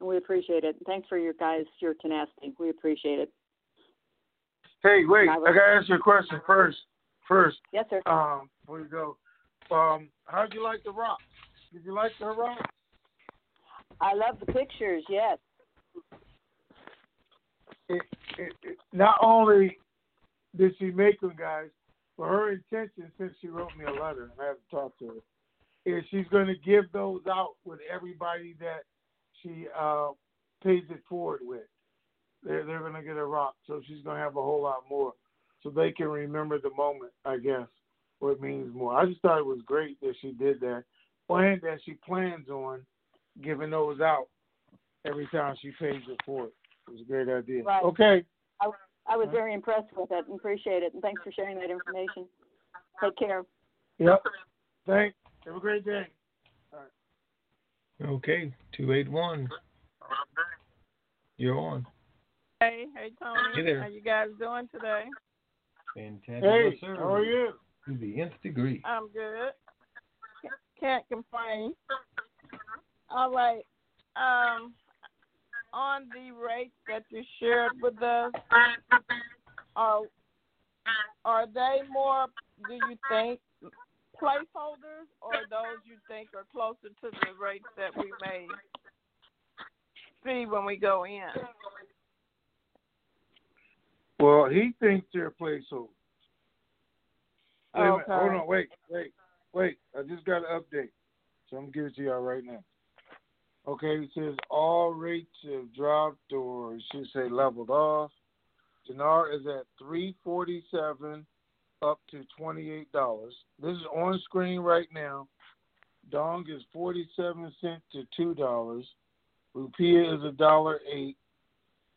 Speaker 8: and we appreciate it. Thanks for your guys your tenacity. We appreciate it.
Speaker 5: Hey, wait,
Speaker 8: I
Speaker 5: I gotta ask you a question first. First,
Speaker 8: Yes, sir.
Speaker 5: um, before you go, um, how'd you like the rock? Did you like the rock?
Speaker 8: I love the pictures. Yes.
Speaker 5: It, it, it, not only did she make them, guys, but her intention, since she wrote me a letter, and I haven't talked to her, is she's going to give those out with everybody that she uh, pays it forward with. They're they're going to get a rock, so she's going to have a whole lot more, so they can remember the moment, I guess, or it means more. I just thought it was great that she did that, and that she plans on giving those out every time she pays it forward. It was a great idea.
Speaker 8: Right.
Speaker 5: Okay.
Speaker 8: I I was very impressed with it and appreciate it. And thanks for sharing that information. Take care.
Speaker 5: Yep. Thanks. Have a great day.
Speaker 4: Okay, 281. You're on.
Speaker 9: Hey, hey Tony.
Speaker 4: Hey there.
Speaker 9: How you guys doing today?
Speaker 4: Fantastic.
Speaker 5: Hey,
Speaker 4: sir.
Speaker 5: how are you?
Speaker 4: To the nth degree.
Speaker 9: I'm good. Can't complain. All right. Um, on the rates that you shared with us, are are they more? Do you think placeholders, or those you think are closer to the rates that we may see when we go in?
Speaker 5: Well, he thinks they're placeholders.
Speaker 9: Okay.
Speaker 5: Hold on. Wait, wait, wait. I just got an update. So I'm going to give it to y'all right now. Okay, it says all rates have dropped or should say leveled off. Dinar is at 347 up to $28. This is on screen right now. Dong is 47 cents to $2. Rupiah is a dollar eight.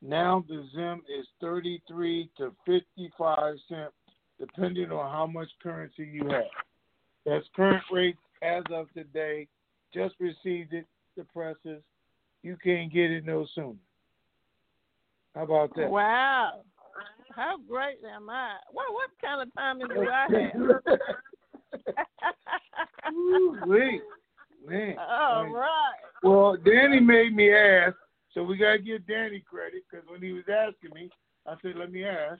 Speaker 5: Now the Zim is 33 to 55 cents, depending on how much currency you have. That's current rates as of today. Just received it, the presses. You can't get it no sooner. How about that?
Speaker 9: Wow. How great am I? Well, what kind of timing do I have?
Speaker 5: Wait, man.
Speaker 9: All
Speaker 5: man.
Speaker 9: right.
Speaker 5: Well, Danny made me ask, so we gotta give Danny credit because when he was asking me, I said, "Let me ask."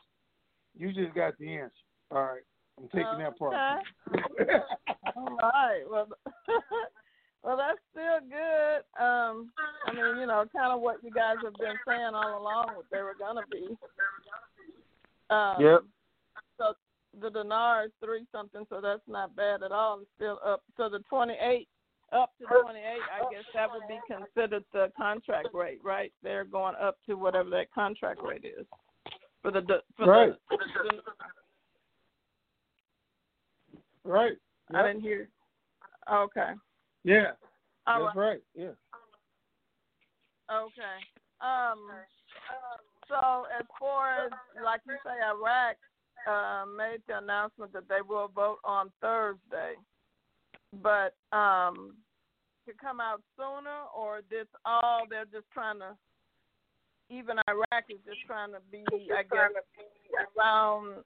Speaker 5: You just got the answer. All right, I'm taking that part.
Speaker 9: All right. Well, well, that's still good. Um, I mean, you know, kind of what you guys have been saying all along, what they were gonna be. Um,
Speaker 5: Yep.
Speaker 9: So the dinar is three something, so that's not bad at all. It's still up. So the twenty eight, up to twenty eight, I guess that would be considered the contract rate, right? They're going up to whatever that contract rate is for the for
Speaker 5: Right.
Speaker 9: the.
Speaker 5: Right.
Speaker 9: I
Speaker 5: Yep.
Speaker 9: didn't hear. Okay.
Speaker 5: Yeah.
Speaker 9: All
Speaker 5: That's
Speaker 9: right.
Speaker 5: right. Yeah.
Speaker 9: Okay. Um. So as far as like you say, Iraq uh, made the announcement that they will vote on Thursday, but um, to come out sooner, or this all they're just trying to. Even Iraq is just trying to be, I guess, around.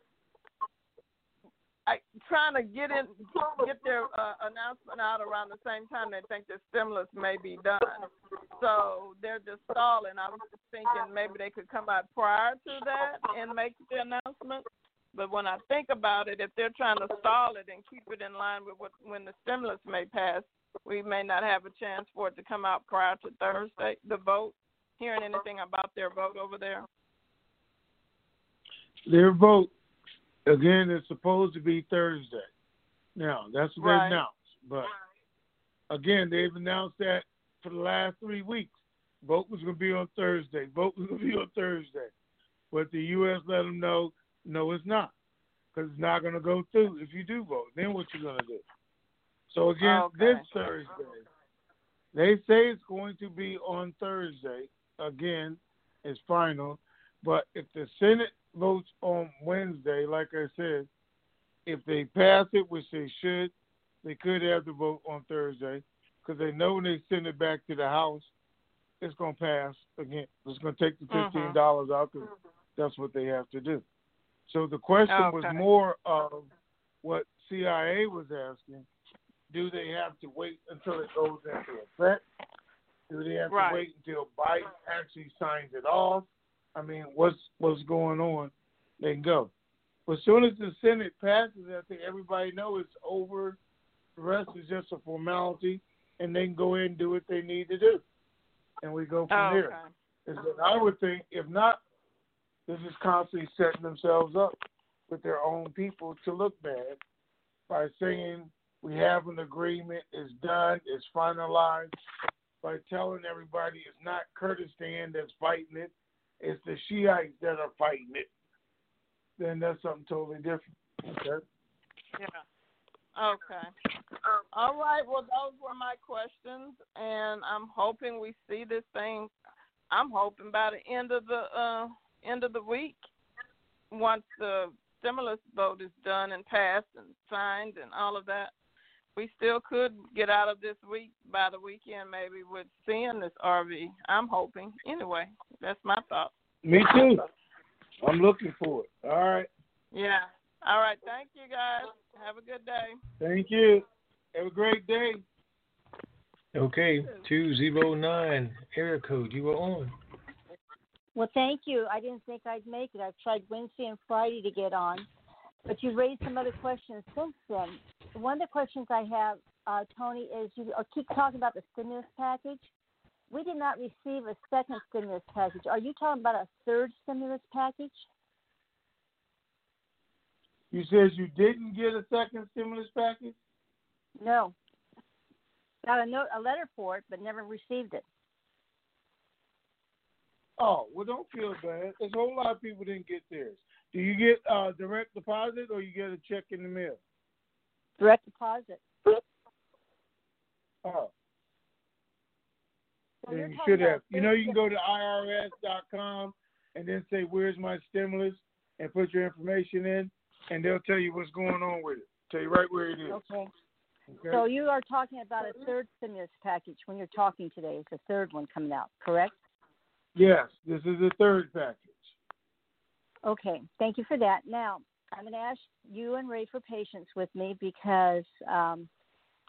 Speaker 9: I trying to get in, get their uh, announcement out around the same time they think the stimulus may be done. So they're just stalling. I was just thinking maybe they could come out prior to that and make the announcement. But when I think about it, if they're trying to stall it and keep it in line with what when the stimulus may pass, we may not have a chance for it to come out prior to Thursday, the vote. Hearing anything about their vote over there?
Speaker 5: Their vote again it's supposed to be Thursday. Now that's what
Speaker 9: Right.
Speaker 5: they announced, but again they've announced that for the last three weeks. Vote was going to be on Thursday. Vote was going to be on Thursday, but the U.S. let them know, no, it's not, because it's not going to go through if you do vote. Then what you going to do? So again,
Speaker 9: Okay.
Speaker 5: this Thursday, they say it's going to be on Thursday. Again, it's final. But if the Senate votes on Wednesday, like I said, if they pass it, which they should, they could have the vote on Thursday because they know when they send it back to the House, it's going to pass again. It's going to take the
Speaker 9: Mhm.
Speaker 5: fifteen dollars out because that's what they have to do. So the question was more of what CIA was asking: Do they have to wait until it goes into effect? Do they have
Speaker 9: Right.
Speaker 5: to wait until Biden actually signs it off? I mean, what's what's going on? They can go. But as soon as the Senate passes, I think everybody knows it's over. The rest is just a formality, and they can go in and do what they need to do, and we go from
Speaker 9: Oh,
Speaker 5: there.
Speaker 9: okay.
Speaker 5: Is I would think, if not, they're just constantly setting themselves up with their own people to look bad by saying we have an agreement, it's done, it's finalized, by telling everybody it's not Kurdistan that's fighting it, it's the Shiites that are fighting it. Then that's something totally different. Okay.
Speaker 9: Yeah. Okay. All right. Well, those were my questions, and I'm hoping we see this thing. I'm hoping by the end of the uh, end of the week, once the stimulus vote is done and passed and signed and all of that, we still could get out of this week by the weekend, maybe with seeing this RV. I'm hoping. Anyway, that's my thought.
Speaker 5: Me too. I'm looking for it. All right.
Speaker 9: Yeah. All right. Thank you, guys. Have a good day.
Speaker 5: Thank you. Have a great day.
Speaker 4: Okay, 209, area code, you were on.
Speaker 10: Well, thank you. I didn't think I'd make it. I've tried Wednesday and Friday to get on, but you raised some other questions since then. One of the questions I have, uh, Tony, is you uh, keep talking about the stimulus package. We did not receive a second stimulus package. Are you talking about a third stimulus package?
Speaker 5: You said you didn't get a second stimulus package?
Speaker 10: No. Got a note, a letter for it, but never received it.
Speaker 5: Oh, well, don't feel bad. There's a whole lot of people didn't get theirs. Do you get uh, direct deposit or you get a check in the mail?
Speaker 10: Direct deposit.
Speaker 5: Oh,
Speaker 10: So you're
Speaker 5: then you should have. You know, you can go to irs.com and then say, "Where's my stimulus?" and put your information in, and they'll tell you what's going on with it. Tell you right where it is.
Speaker 10: Okay.
Speaker 5: Okay?
Speaker 10: So you are talking about a third stimulus package when you're talking today. It's a third one coming out, correct?
Speaker 5: yes, this is the third package.
Speaker 10: Okay, thank you for that. Now, I'm going to ask you and Ray for patience with me because um,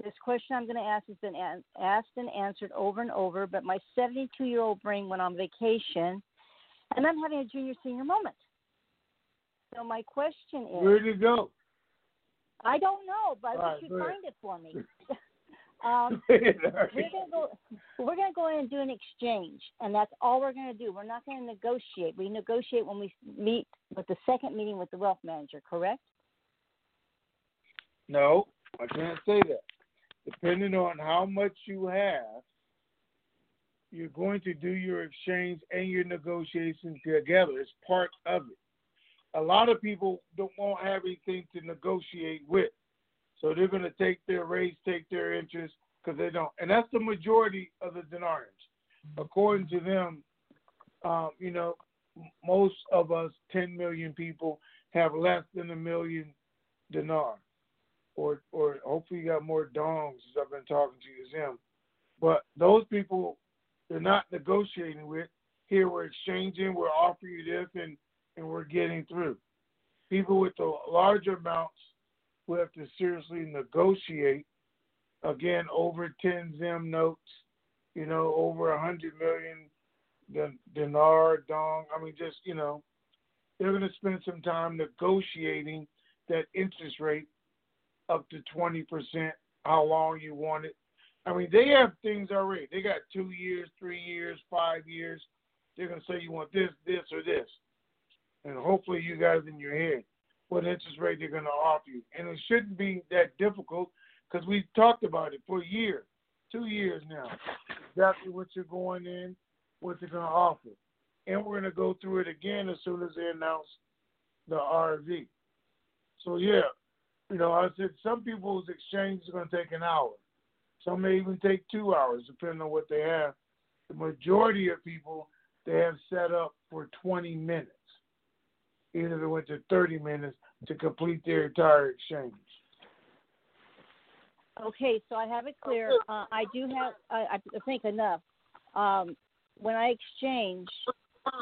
Speaker 10: this question I'm going to ask has been asked and answered over and over, but my 72 year old brain went on vacation and I'm having a junior senior moment. So, my question is
Speaker 5: Where'd it go?
Speaker 10: I don't know, but
Speaker 5: right,
Speaker 10: you'd find it for me. um, we're gonna go. We're gonna go in and do an exchange, and that's all we're gonna do. We're not gonna negotiate. We negotiate when we meet with the second meeting with the wealth manager. Correct?
Speaker 5: No, I can't say that. Depending on how much you have, you're going to do your exchange and your negotiations together. It's part of it. A lot of people don't won't have anything to negotiate with, so they're going to take their rates, take their interest because they don't, and that's the majority of the dinarians. According to them, um, you know, most of us, 10 million people, have less than a million dinar or or hopefully you got more dongs as I've been talking to you him. But those people, they're not negotiating with. Here we're exchanging, we're offering you this, and and we're getting through. People with the larger amounts will have to seriously negotiate. Again, over 10 Zim notes, you know, over a 100 million dinar, dong. I mean, just, you know, they're going to spend some time negotiating that interest rate up to 20%, how long you want it. I mean, they have things already. They got two years, three years, five years. They're going to say you want this, this, or this. And hopefully you guys in your head what interest rate they're going to offer you. And it shouldn't be that difficult because we've talked about it for a year, two years now. Exactly what you're going in, what they're going to offer. And we're going to go through it again as soon as they announce the RV. So, yeah, you know, I said some people's exchange is going to take an hour. Some may even take two hours, depending on what they have. The majority of people, they have set up for 20 minutes either it went to 30 minutes to complete their entire exchange.
Speaker 10: Okay, so I have it clear. Uh, I do have, I, I think enough. Um, when I exchange,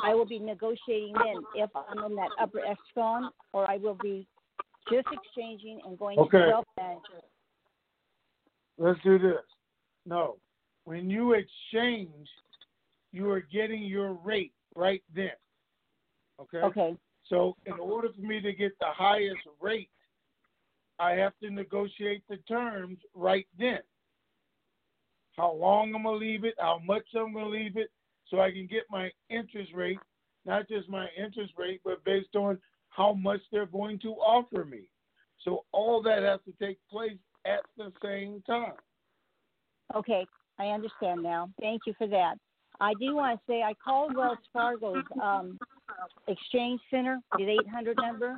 Speaker 10: I will be negotiating in if I'm in that upper echelon, or I will be just exchanging and going
Speaker 5: okay.
Speaker 10: to self manager.
Speaker 5: Let's do this. No, when you exchange, you are getting your rate right then. Okay.
Speaker 10: Okay.
Speaker 5: So, in order for me to get the highest rate, I have to negotiate the terms right then. How long I'm going to leave it, how much I'm going to leave it, so I can get my interest rate, not just my interest rate, but based on how much they're going to offer me. So, all that has to take place at the same time.
Speaker 10: Okay, I understand now. Thank you for that. I do want to say I called Wells Fargo's um, exchange center, the 800 number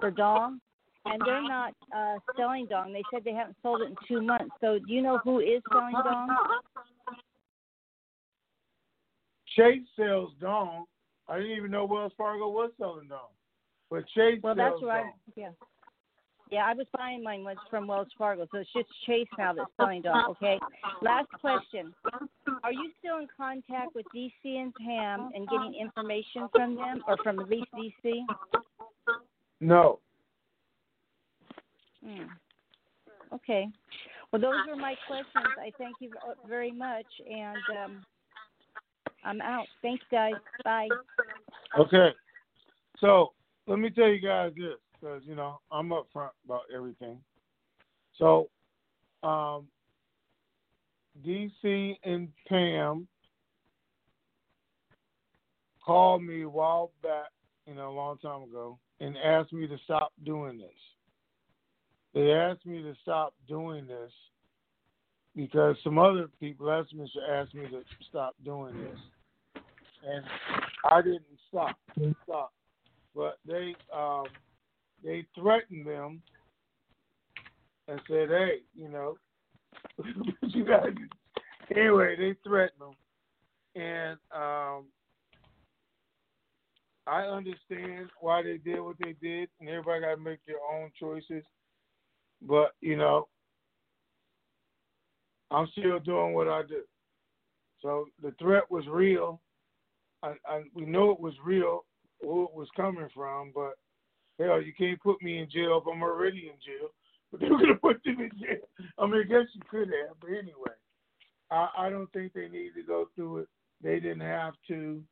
Speaker 10: for Dong, and they're not uh, selling Dong. They said they haven't sold it in two months. So do you know who is selling Dong?
Speaker 5: Chase sells Dong. I didn't even know Wells Fargo was selling Dong, but Chase
Speaker 10: well,
Speaker 5: sells
Speaker 10: that's right.
Speaker 5: Dong.
Speaker 10: Yeah. Yeah, I was buying mine was from Wells Fargo, so it's just Chase now that's selling Dong. Okay. Last question: Are you still in contact with DC and Pam and getting information from them, or from at least DC?
Speaker 5: No.
Speaker 10: Hmm. Okay. Well, those were my questions. I thank you very much, and um, I'm out. Thanks, guys. Bye.
Speaker 5: Okay. So let me tell you guys this because you know I'm upfront about everything. So, um, DC and Pam called me a while back, you know, a long time ago, and asked me to stop doing this. They asked me to stop doing this because some other people asked me to ask me to stop doing this, and I didn't stop. Stop, but they um, they threatened them and said, "Hey, you know, you guys." Anyway, they threatened them, and um, I understand why they did what they did, and everybody got to make their own choices. But you know, I'm still doing what I do. So the threat was real. I, I we know it was real, who it was coming from, but Hell, you can't put me in jail if I'm already in jail. But they were gonna put them in jail. I mean, I guess you could have, but anyway, I, I don't think they need to go through it. They didn't have to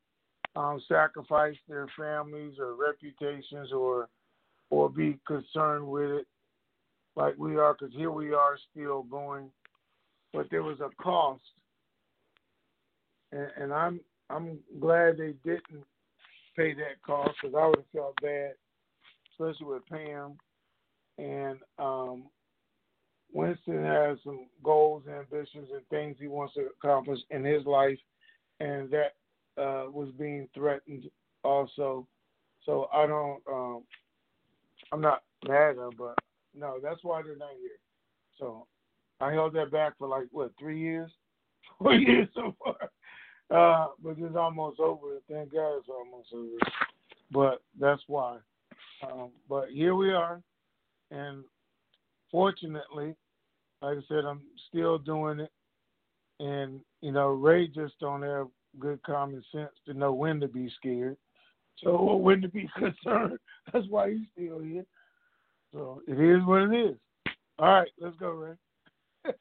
Speaker 5: um, sacrifice their families or reputations or or be concerned with it like we are, because here we are still going. But there was a cost, and, and I'm I'm glad they didn't pay that cost because I would have felt bad especially with Pam. And um, Winston has some goals, ambitions, and things he wants to accomplish in his life, and that uh, was being threatened also. So I don't, um, I'm not mad at them, but no, that's why they're not here. So I held that back for like what three years, four years so far. Uh, but it's almost over. Thank God it's almost over. But that's why. Um, but here we are, and fortunately, like I said, I'm still doing it, and you know Ray just don't have good common sense to know when to be scared, so or when to be concerned. That's why he's still here. So it is what it is. All right, let's go, Ray.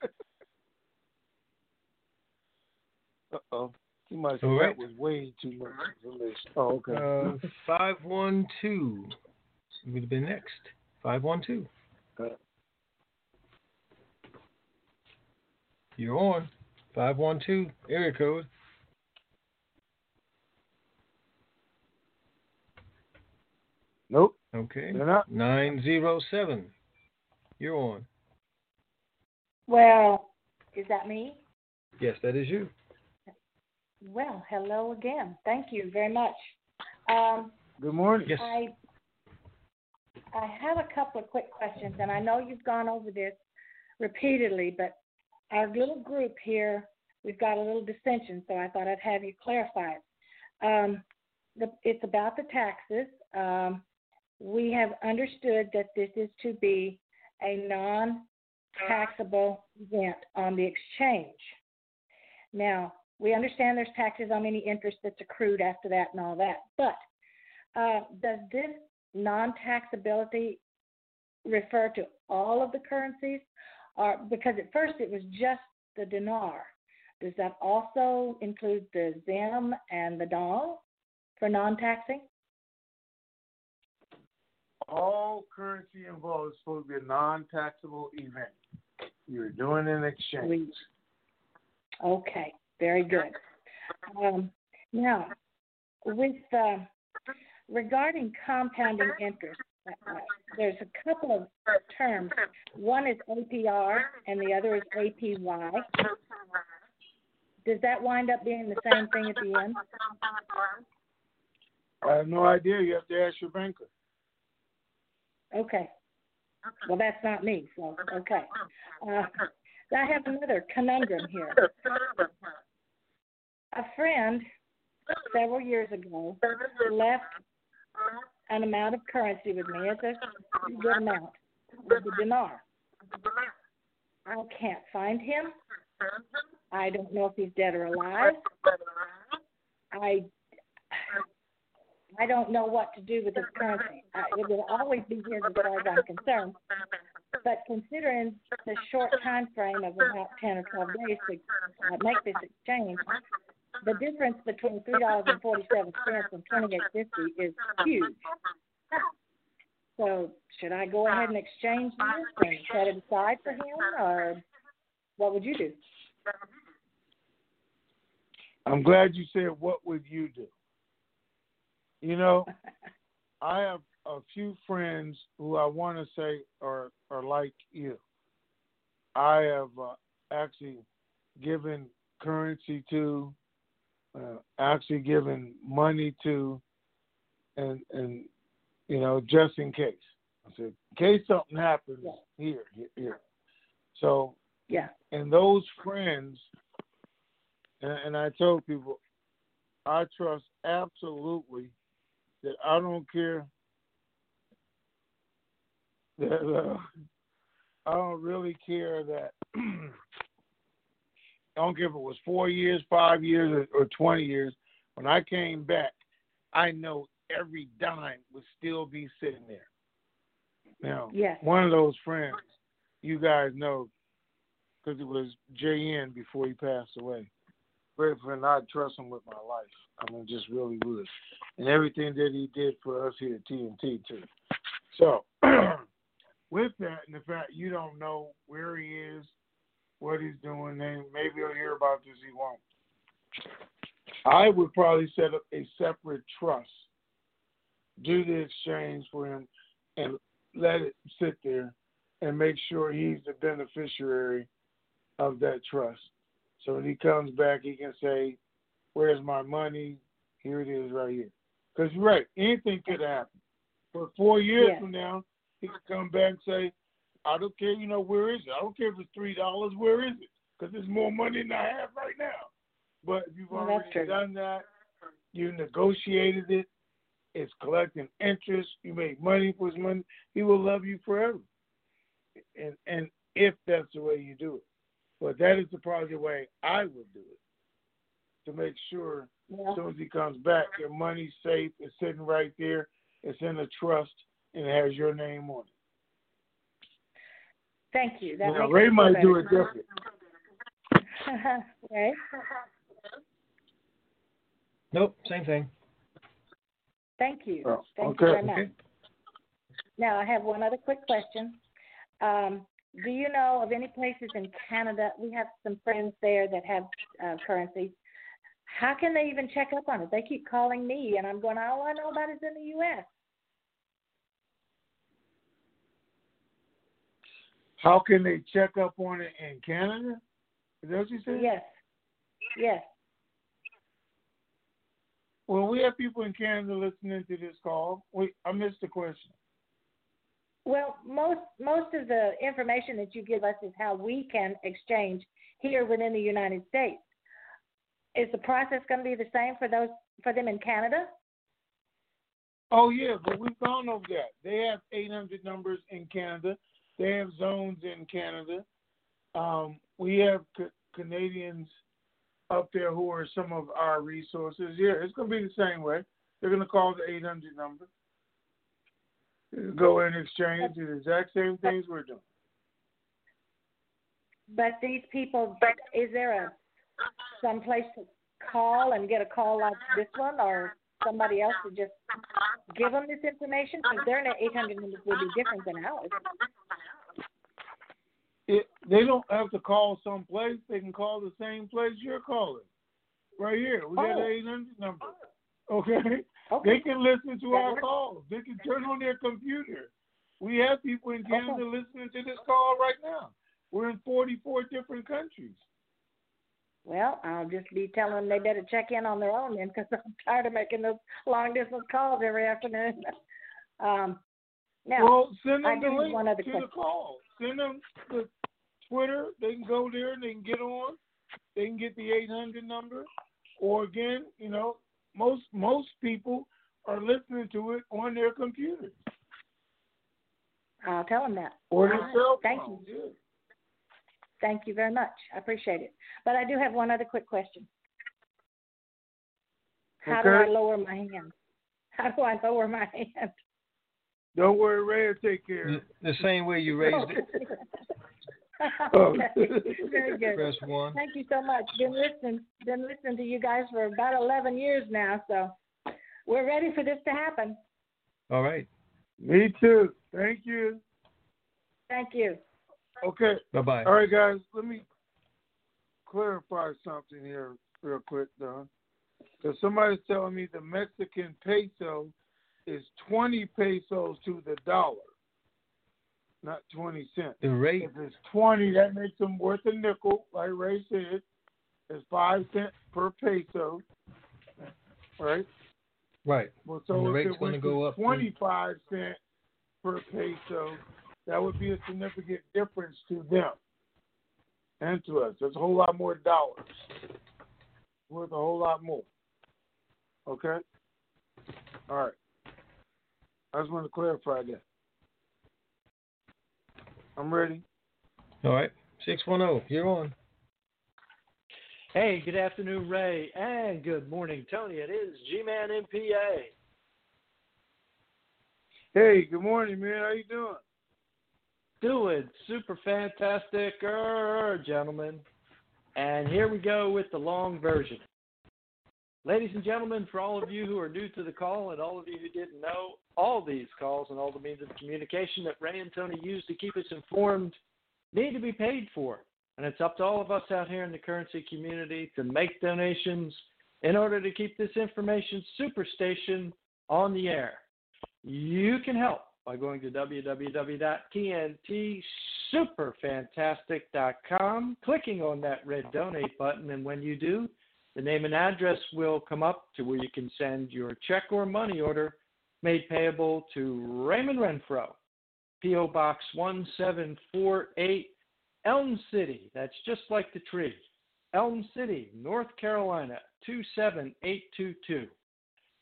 Speaker 5: uh oh. He must have
Speaker 4: All right.
Speaker 5: that was way too much information. Oh, okay.
Speaker 4: Uh, five one two would have been next. Five one two. You're on. Five one two area code.
Speaker 5: Nope.
Speaker 4: Okay.
Speaker 5: They're not.
Speaker 4: Nine zero seven. You're on.
Speaker 11: Well, is that me?
Speaker 4: Yes, that is you.
Speaker 11: Well, hello again. Thank you very much. Um,
Speaker 5: Good morning.
Speaker 4: Yes.
Speaker 11: I I have a couple of quick questions, and I know you've gone over this repeatedly, but our little group here, we've got a little dissension, so I thought I'd have you clarify it. Um, the, it's about the taxes. Um, we have understood that this is to be a non-taxable event on the exchange. Now, we understand there's taxes on any interest that's accrued after that and all that, but uh, does this non-taxability refer to all of the currencies, or because at first it was just the dinar? Does that also include the zim and the dong for non-taxing?
Speaker 5: All currency involved is supposed to be a non-taxable event. You're doing an exchange.
Speaker 11: Okay, very good. Um, now, with uh, regarding compounding interest, uh, there's a couple of terms. One is APR and the other is APY. Does that wind up being the same thing at the end?
Speaker 5: I have no idea. You have to ask your banker.
Speaker 11: Okay. Well, that's not me, so okay. Uh, I have another conundrum here. A friend several years ago left an amount of currency with me. It's a good amount, the dinar. I can't find him. I don't know if he's dead or alive. I I don't know what to do with this currency. It will always be his as far as I'm concerned. But considering the short time frame of about 10 or 12 days to uh, make this exchange, the difference between $3.47 and 28.50 is huge. So should I go ahead and exchange this and set it aside for him, or what would you do?
Speaker 5: I'm glad you said, "What would you do?" You know, I have a few friends who I want to say are are like you. I have uh, actually given currency to, uh, actually giving money to, and and you know just in case. I said, in case something happens here, here, here. So
Speaker 11: yeah,
Speaker 5: and those friends, and, and I told people, I trust absolutely that I don't care that uh, I don't really care that I don't care if it was four years, five years, or, or twenty years. When I came back, I know every dime would still be sitting there. Now,
Speaker 11: Yes.
Speaker 5: one of those friends, you guys know, because it was JN before he passed away. Great friend, I trust him with my life. I mean, just really would. And everything that he did for us here at TNT, too. So, with that and the fact you don't know where he is, what he's doing, then maybe he'll hear about this, he won't. I would probably set up a separate trust, do the exchange for him, and let it sit there and make sure he's the beneficiary of that trust. So when he comes back, he can say, Where's my money? Here it is right here. Because you're right, anything could happen. For four years
Speaker 11: Yeah.
Speaker 5: from now, he could come back and say, I don't care, you know, where is it? I don't care if it's $3, where is it? Because there's more money than I have right now. But if you've
Speaker 11: Well,
Speaker 5: already done that, you negotiated it, it's collecting interest, you made money for his money, he will love you forever. And and if that's the way you do it. But that is the probably the way I would do it to make sure
Speaker 11: Yeah.
Speaker 5: as soon as he comes back, your money's safe. It's sitting right there. It's in a trust and it has your name on it.
Speaker 11: Thank you. That
Speaker 5: now, Ray might
Speaker 11: feel
Speaker 5: do it
Speaker 11: better.
Speaker 5: different.
Speaker 11: Ray?
Speaker 4: Nope, same thing.
Speaker 11: Thank you.
Speaker 5: Oh,
Speaker 11: Thank you very much. Now, I have one other quick question. Um, do you know of any places in Canada? We have some friends there that have uh, currencies. How can they even check up on it? They keep calling me, and I'm going, all I know about is in the U.S.
Speaker 5: How can they check up on it in Canada? Is that what you said?
Speaker 11: Yes. Yes.
Speaker 5: Well, we have people in Canada listening to this call. Wait, I missed the question.
Speaker 11: Well, most most of the information that you give us is how we can exchange here within the United States. Is the process going to be the same for those for them in Canada?
Speaker 5: Oh yeah, but we've gone over that. They have 800 numbers in Canada. They have zones in Canada. Um, we have C- Canadians up there who are some of our resources. Yeah, it's going to be the same way. They're going to call the 800 number. Go in exchange do the exact same things we're doing.
Speaker 11: But these people, is there a some place to call and get a call like this one, or somebody else to just give them this information? Because their 800 numbers would be different than ours.
Speaker 5: It, they don't have to call someplace. They can call the same place you're calling. Right here. We got
Speaker 11: Oh.
Speaker 5: an 800 number. Okay?
Speaker 11: Okay.
Speaker 5: They can listen to
Speaker 11: That
Speaker 5: our
Speaker 11: works.
Speaker 5: calls. They can turn on their computer. We have people in Canada listening to this call right now. We're in 44 different countries.
Speaker 11: Well, I'll just be telling them they better check in on their own then, because I'm tired of making those long distance calls every afternoon. um, now,
Speaker 5: well, send them
Speaker 11: do
Speaker 5: the link
Speaker 11: one other
Speaker 5: to
Speaker 11: question.
Speaker 5: the call. Send them the Twitter. They can go there and they can get on. They can get the 800 number. Or again, you know, most most people are listening to it on their computers
Speaker 11: I'll tell them that.
Speaker 5: or their
Speaker 11: right.
Speaker 5: cell
Speaker 11: Thank
Speaker 5: phones.
Speaker 11: you. Thank you very much. I appreciate it. But I do have one other quick question. How do I lower my hand? How do I lower my hand?
Speaker 5: Don't worry, Ray will take care
Speaker 4: The, the same way you raised it.
Speaker 5: Oh.
Speaker 11: okay. Very good.
Speaker 4: Press one.
Speaker 11: Thank you so much. Been listening been listening to you guys for about eleven years now, so we're ready for this to happen.
Speaker 4: All right.
Speaker 5: Me too. Thank you.
Speaker 11: Thank you.
Speaker 5: Okay.
Speaker 4: Bye bye.
Speaker 5: All right, guys. Let me clarify something here real quick, Don. Because somebody's telling me the Mexican peso is 20 pesos to the dollar, not 20 cents.
Speaker 4: The rate.
Speaker 5: If it's 20, that makes them worth a nickel, like Ray said. It's 5 cents per peso, right?
Speaker 4: Right.
Speaker 5: Well,
Speaker 4: And
Speaker 5: so
Speaker 4: the
Speaker 5: if
Speaker 4: rate's
Speaker 5: it
Speaker 4: gonna go up.
Speaker 5: 25 cents per peso, that would be a significant difference to them and to us. There's a whole lot more dollars. Worth a whole lot more. Okay? All right. I just want to clarify that. I'm ready.
Speaker 4: All right. 610. You're on.
Speaker 12: Hey, good afternoon, Ray, and good morning, Tony. It is G-Man MPA.
Speaker 5: Hey, good morning, man. How you doing?
Speaker 12: Doing super fantastic, er, gentlemen. And here we go with the long version. Ladies and gentlemen, for all of you who are new to the call and all of you who didn't know, all these calls and all the means of communication that Ray and Tony use to keep us informed need to be paid for. And it's up to all of us out here in the currency community to make donations in order to keep this information superstation on the air. You can help by going to www.tntsuperfantastic.com, clicking on that red donate button, and when you do, the name and address will come up to where you can send your check or money order made payable to Raymond Renfro, P.O. Box 1748, Elm City. That's just like the tree. Elm City, North Carolina 27822.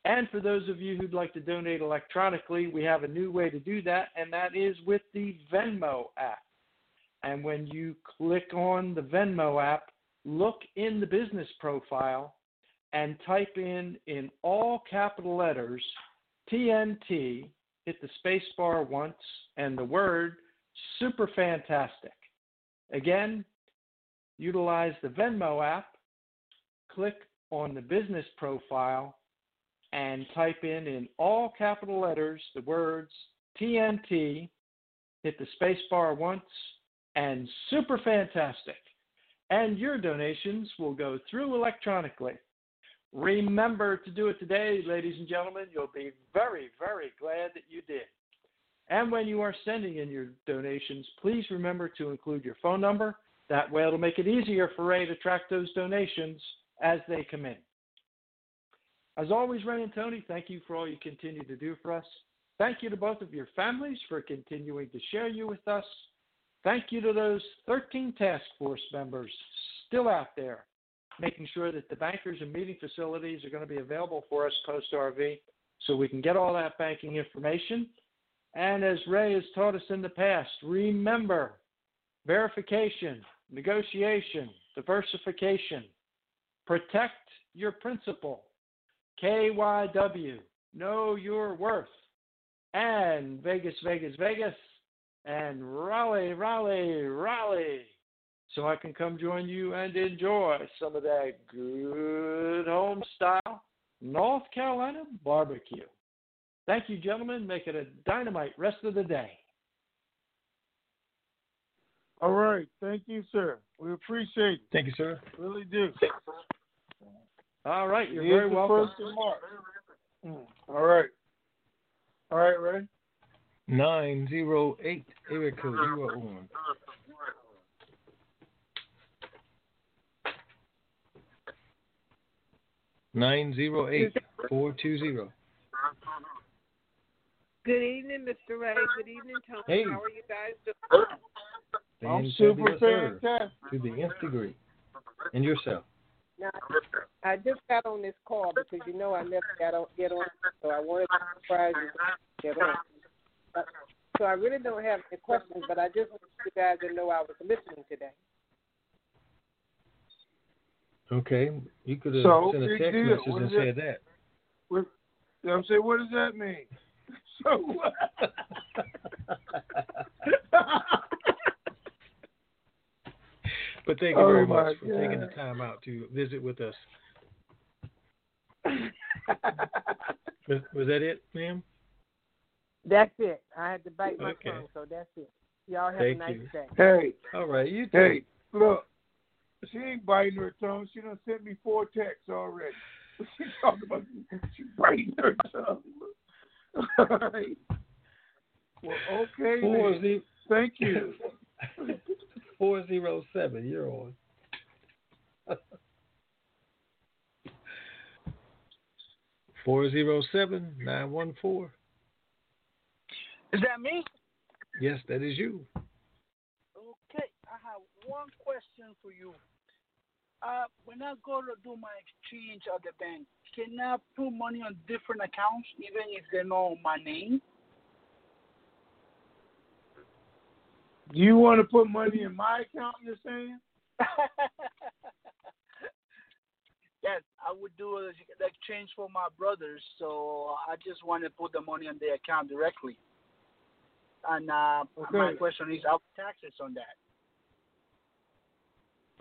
Speaker 12: And for those of you who'd like to donate electronically, we have a new way to do that, and that is with the Venmo app. And when you click on the Venmo app, look in the business profile and type in in all capital letters TNT, hit the space bar once, and the word super fantastic. Again, utilize the Venmo app, click on the business profile, and type in in all capital letters the words TNT, hit the space bar once, and super fantastic. And your donations will go through electronically. Remember to do it today, ladies and gentlemen. You'll be very, very glad that you did. And when you are sending in your donations, please remember to include your phone number. That way, it'll make it easier for Ray to track those donations as they come in. As always, Ray and Tony, thank you for all you continue to do for us. Thank you to both of your families for continuing to share you with us. Thank you to those 13 task force members still out there, making sure that the bankers and meeting facilities are going to be available for us post RV so we can get all that banking information. And as Ray has taught us in the past, remember verification, negotiation, diversification, protect your principal, KYW, know your worth, and Vegas, Vegas, Vegas, and Raleigh, Raleigh, Raleigh. So I can come join you and enjoy some of that good home style North Carolina barbecue. Thank you, gentlemen. Make it a dynamite rest of the day.
Speaker 5: All right. Thank you, sir. We appreciate it.
Speaker 4: Thank you, sir.
Speaker 5: Really do.
Speaker 12: All right. You're
Speaker 5: Here's
Speaker 12: very welcome.
Speaker 5: First of March. Mm. All right. All right, Ray.
Speaker 4: 908 area code. You are on. Nine zero eight four two zero.
Speaker 13: Good evening, Mr. Ray. Good evening, Tony.
Speaker 4: Hey.
Speaker 13: How are you guys doing?
Speaker 5: I'm super fantastic.
Speaker 4: To the nth degree. And yourself.
Speaker 13: Now, I just got on this call because you know I never got on, get on, so I wanted to surprise you. Get on. But- So I really don't have any questions, but I just want you guys to know I was listening today.
Speaker 4: Okay. You could have
Speaker 5: So,
Speaker 4: sent a text
Speaker 5: deal.
Speaker 4: message and
Speaker 5: is
Speaker 4: said
Speaker 5: it?
Speaker 4: that.
Speaker 5: What, what I'm saying? What does that mean? So what?
Speaker 4: But thank you
Speaker 5: Oh,
Speaker 4: very much for taking the time out to visit with us. Was, was that it, ma'am?
Speaker 13: That's it. I had to bite my
Speaker 4: Okay.
Speaker 13: tongue, so that's it. Y'all have
Speaker 4: Thank
Speaker 13: a nice
Speaker 4: you.
Speaker 13: day.
Speaker 5: hey,
Speaker 4: All right, you too.
Speaker 5: hey, look. She ain't biting her tongue. She done sent me four texts already. She talking about she biting her tongue. All right. Well, okay.
Speaker 4: Four
Speaker 5: then.
Speaker 4: ze-
Speaker 5: Thank you.
Speaker 4: Four zero seven. You're on. Four zero seven nine one four.
Speaker 14: Is that me?
Speaker 4: Yes, that is you.
Speaker 14: Okay, I have one question for you. Uh, when I go to do my exchange at the bank, can I put money on different accounts even if they know my name?
Speaker 5: You want to put money in my account? You're saying?
Speaker 14: yes, I would do the exchange for my brothers, so I just want to put the money on their account directly. And uh, my question is, how taxes on that?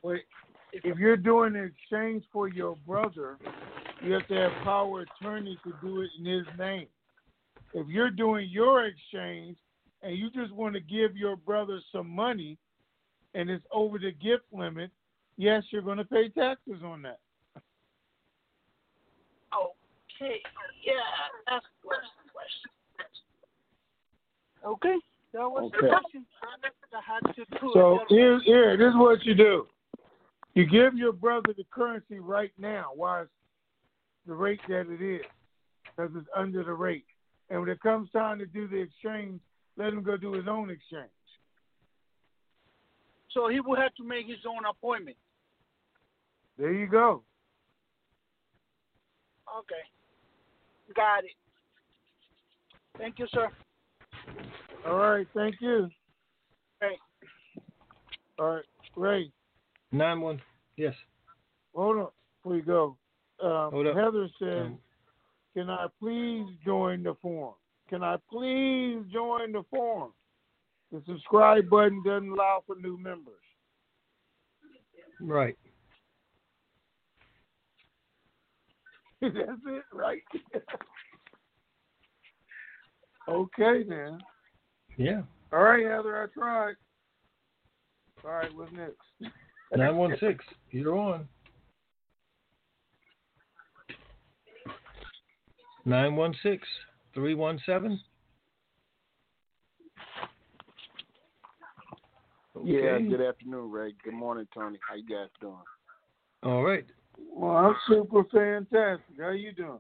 Speaker 5: Wait, if you're doing an exchange for your brother, you have to have power attorney to do it in his name. If you're doing your exchange and you just want to give your brother some money and it's over the gift limit, yes, you're going to pay taxes on that.
Speaker 14: Okay, yeah, that's the question. Okay, that was the question. I had to do
Speaker 5: So
Speaker 14: it.
Speaker 5: here, here, this is what you do. You give your brother the currency right now, while it's the rate that it is, because it's under the rate. And when it comes time to do the exchange, let him go do his own exchange.
Speaker 14: So he will have to make his own appointment.
Speaker 5: There you go.
Speaker 14: Okay. Got it. Thank you, sir.
Speaker 5: All right, thank you.
Speaker 14: Hey.
Speaker 5: All right, Ray.
Speaker 4: Nine one. Yes.
Speaker 5: Hold on before you go. Um,
Speaker 4: Hold up.
Speaker 5: Heather said,
Speaker 4: Um,
Speaker 5: "Can I please join the forum? Can I please join the forum? The subscribe button doesn't allow for new members."
Speaker 4: Right.
Speaker 5: That's it, right? okay, then.
Speaker 4: Yeah.
Speaker 5: All right, Heather, I tried. All right, what's next?
Speaker 4: Nine one six. You're on. Nine one six three one seven.
Speaker 15: Yeah, good afternoon, Ray. Good morning, Tony. How you guys doing?
Speaker 4: All right.
Speaker 5: Well, I'm super fantastic. How you doing?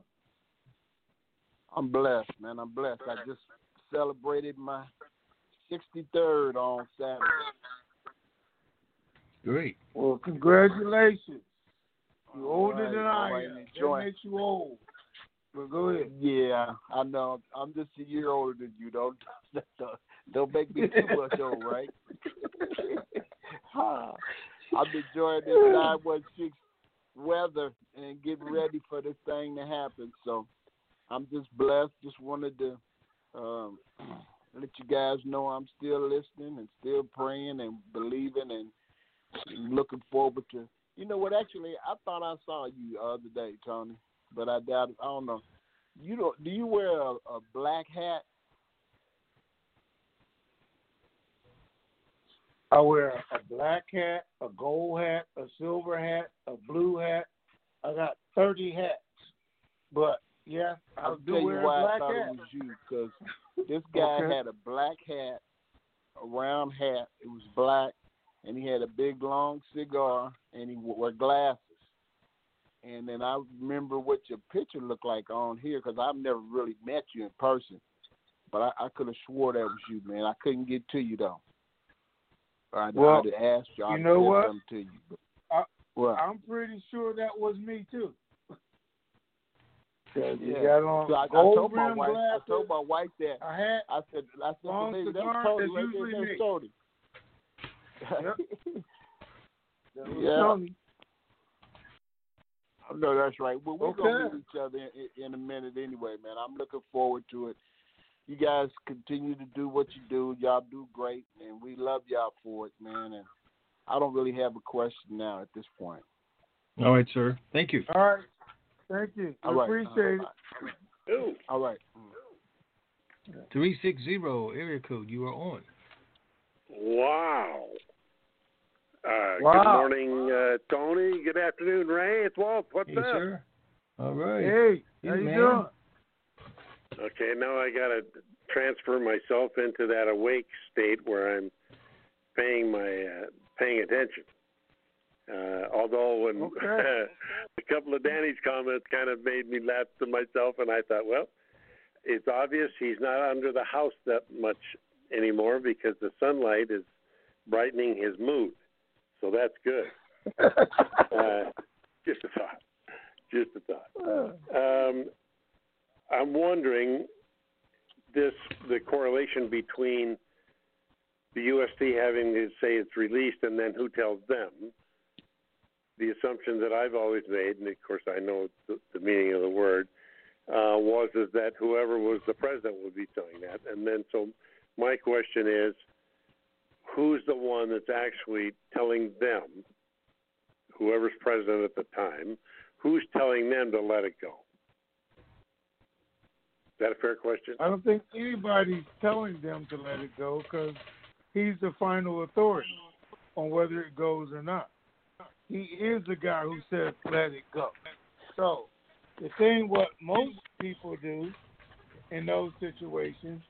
Speaker 15: I'm blessed, man. I'm blessed. I just celebrated my 63rd on Saturday.
Speaker 4: Great.
Speaker 5: Well, congratulations. You're older
Speaker 15: All
Speaker 5: than I
Speaker 15: all right,
Speaker 5: am. That
Speaker 15: enjoy.
Speaker 5: makes you old. But go ahead.
Speaker 15: Yeah, I know. I'm just a year older than you. Don't don't, make me too much old, right? I'm enjoying this 916 weather and getting ready for this thing to happen. So I'm just blessed. Just wanted to um, let you guys know I'm still listening and still praying and believing and looking forward to. You know what? Actually, I thought I saw you the other day, Tony, but I doubt. I don't know. You don't? Do you wear a, a black hat?
Speaker 5: I wear a black hat, a gold hat, a silver hat, a blue hat. I got 30 hats. But, yeah, I
Speaker 15: I'll
Speaker 5: do
Speaker 15: tell you why I thought
Speaker 5: hat.
Speaker 15: it was you because this guy
Speaker 5: Okay.
Speaker 15: had a black hat, a round hat. It was black, and he had a big long cigar, and he wore glasses. And then I remember what your picture looked like on here because I've never really met you in person, but I, I could have swore that was you, man. I couldn't get to you though. I'd,
Speaker 5: Well,
Speaker 15: I'd have asked you.
Speaker 5: you
Speaker 15: I'd
Speaker 5: know what?
Speaker 15: to you. But,
Speaker 5: I,
Speaker 15: What?
Speaker 5: I'm pretty sure that was me, too. 'Cause you
Speaker 15: Yeah.
Speaker 5: got on
Speaker 15: So I, I told my wife.
Speaker 5: glasses,
Speaker 15: I told my wife that.
Speaker 5: a hat.
Speaker 15: I said. I said,
Speaker 5: long
Speaker 15: baby, that's Tony.
Speaker 5: that's
Speaker 15: right there.
Speaker 5: usually
Speaker 15: That's
Speaker 5: me.
Speaker 15: Tony.
Speaker 5: That was
Speaker 15: Yeah.
Speaker 5: Tony.
Speaker 15: I know that's right. Well, we're gonna meet each other in, in a minute anyway, man. I'm looking forward to it. You guys continue to do what you do. Y'all do great, and we love y'all for it, man. And I don't really have a question now at this point.
Speaker 4: All right, sir. Thank you.
Speaker 5: All right. Thank you.
Speaker 15: All
Speaker 5: We
Speaker 15: right.
Speaker 5: appreciate it.
Speaker 15: All right.
Speaker 4: Three six zero area code. You are on.
Speaker 16: Wow. Uh,
Speaker 4: Wow.
Speaker 16: Good morning, uh, Tony. Good afternoon, Ray. It's Walt. What's
Speaker 4: Hey,
Speaker 16: up?
Speaker 4: sir. All right.
Speaker 5: Hey,
Speaker 4: Hey,
Speaker 5: how you
Speaker 4: man.
Speaker 5: doing?
Speaker 16: Okay, now I got to transfer myself into that awake state where I'm paying my uh, paying attention. Uh, although when
Speaker 5: Okay.
Speaker 16: a couple of Danny's comments kind of made me laugh to myself, and I thought, well, it's obvious he's not under the house that much anymore because the sunlight is brightening his mood. So that's good. uh, just a thought. Just a thought. Um, I'm wondering this the correlation between the USD having to say it's released and then who tells them. The assumption that I've always made, and of course I know the, the meaning of the word, uh, was is that whoever was the president would be telling that. And then so my question is, who's the one that's actually telling them, whoever's president at the time, who's telling them to let it go? Is that a fair question?
Speaker 5: I don't think anybody's telling them to let it go because he's the final authority on whether it goes or not. He is the guy who says let it go. So the thing what most people do in those situations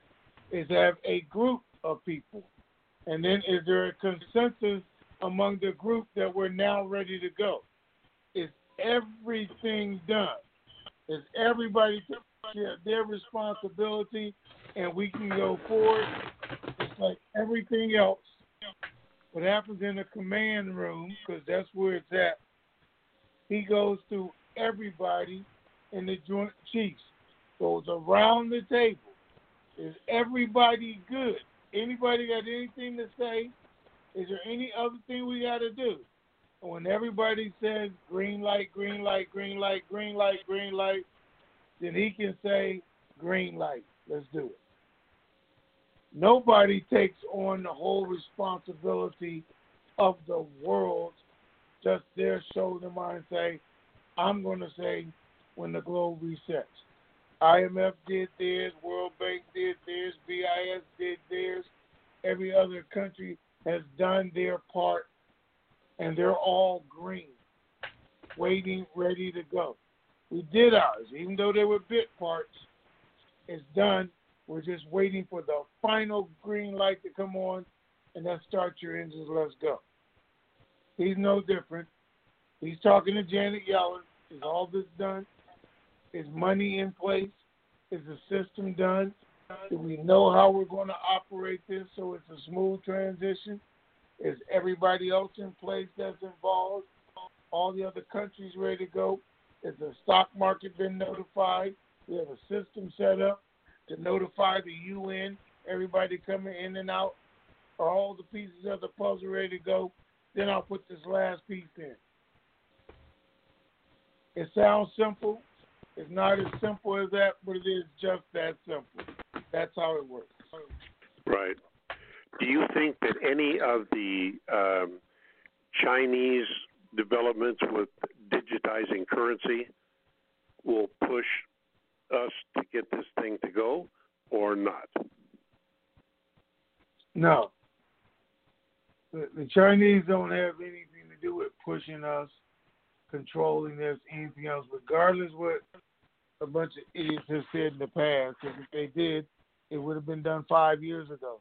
Speaker 5: is have a group of people. And then is there a consensus among the group that we're now ready to go? Is everything done? Is everybody their responsibility and we can go forward? It's like everything else. What happens in the command room, because that's where it's at, he goes through everybody in the Joint Chiefs, goes around the table. Is everybody good? Anybody got anything to say? Is there any other thing we got to do? When everybody says green light, green light, green light, green light, green light, then he can say green light. Let's do it. Nobody takes on the whole responsibility of the world. Just their shoulder mind say, I'm going to say when the globe resets. IMF did theirs, World Bank did theirs, BIS did theirs. Every other country has done their part, and they're all green, waiting, ready to go. We did ours, even though they were bit parts. It's done. We're just waiting for the final green light to come on, and then start your engines. Let's go. He's no different. He's talking to Janet Yellen. Is all this done? Is money in place? Is the system done? Do we know how we're going to operate this so it's a smooth transition? Is everybody else in place that's involved? All the other countries ready to go? Is the stock market been notified? We have a system set up to notify the UN, everybody coming in and out. Are all the pieces of the puzzle ready to go? Then I'll put this last piece in. It sounds simple. It's not as simple as that, but it is just that simple. That's how it works.
Speaker 16: Right. Do you think that any of the um, Chinese developments with digitizing currency will push us to get this thing to go or not?
Speaker 5: No. The, the Chinese don't have anything to do with pushing us, controlling us, anything else, regardless what a bunch of idiots have said in the past. Because if they did, it would have been done five years ago,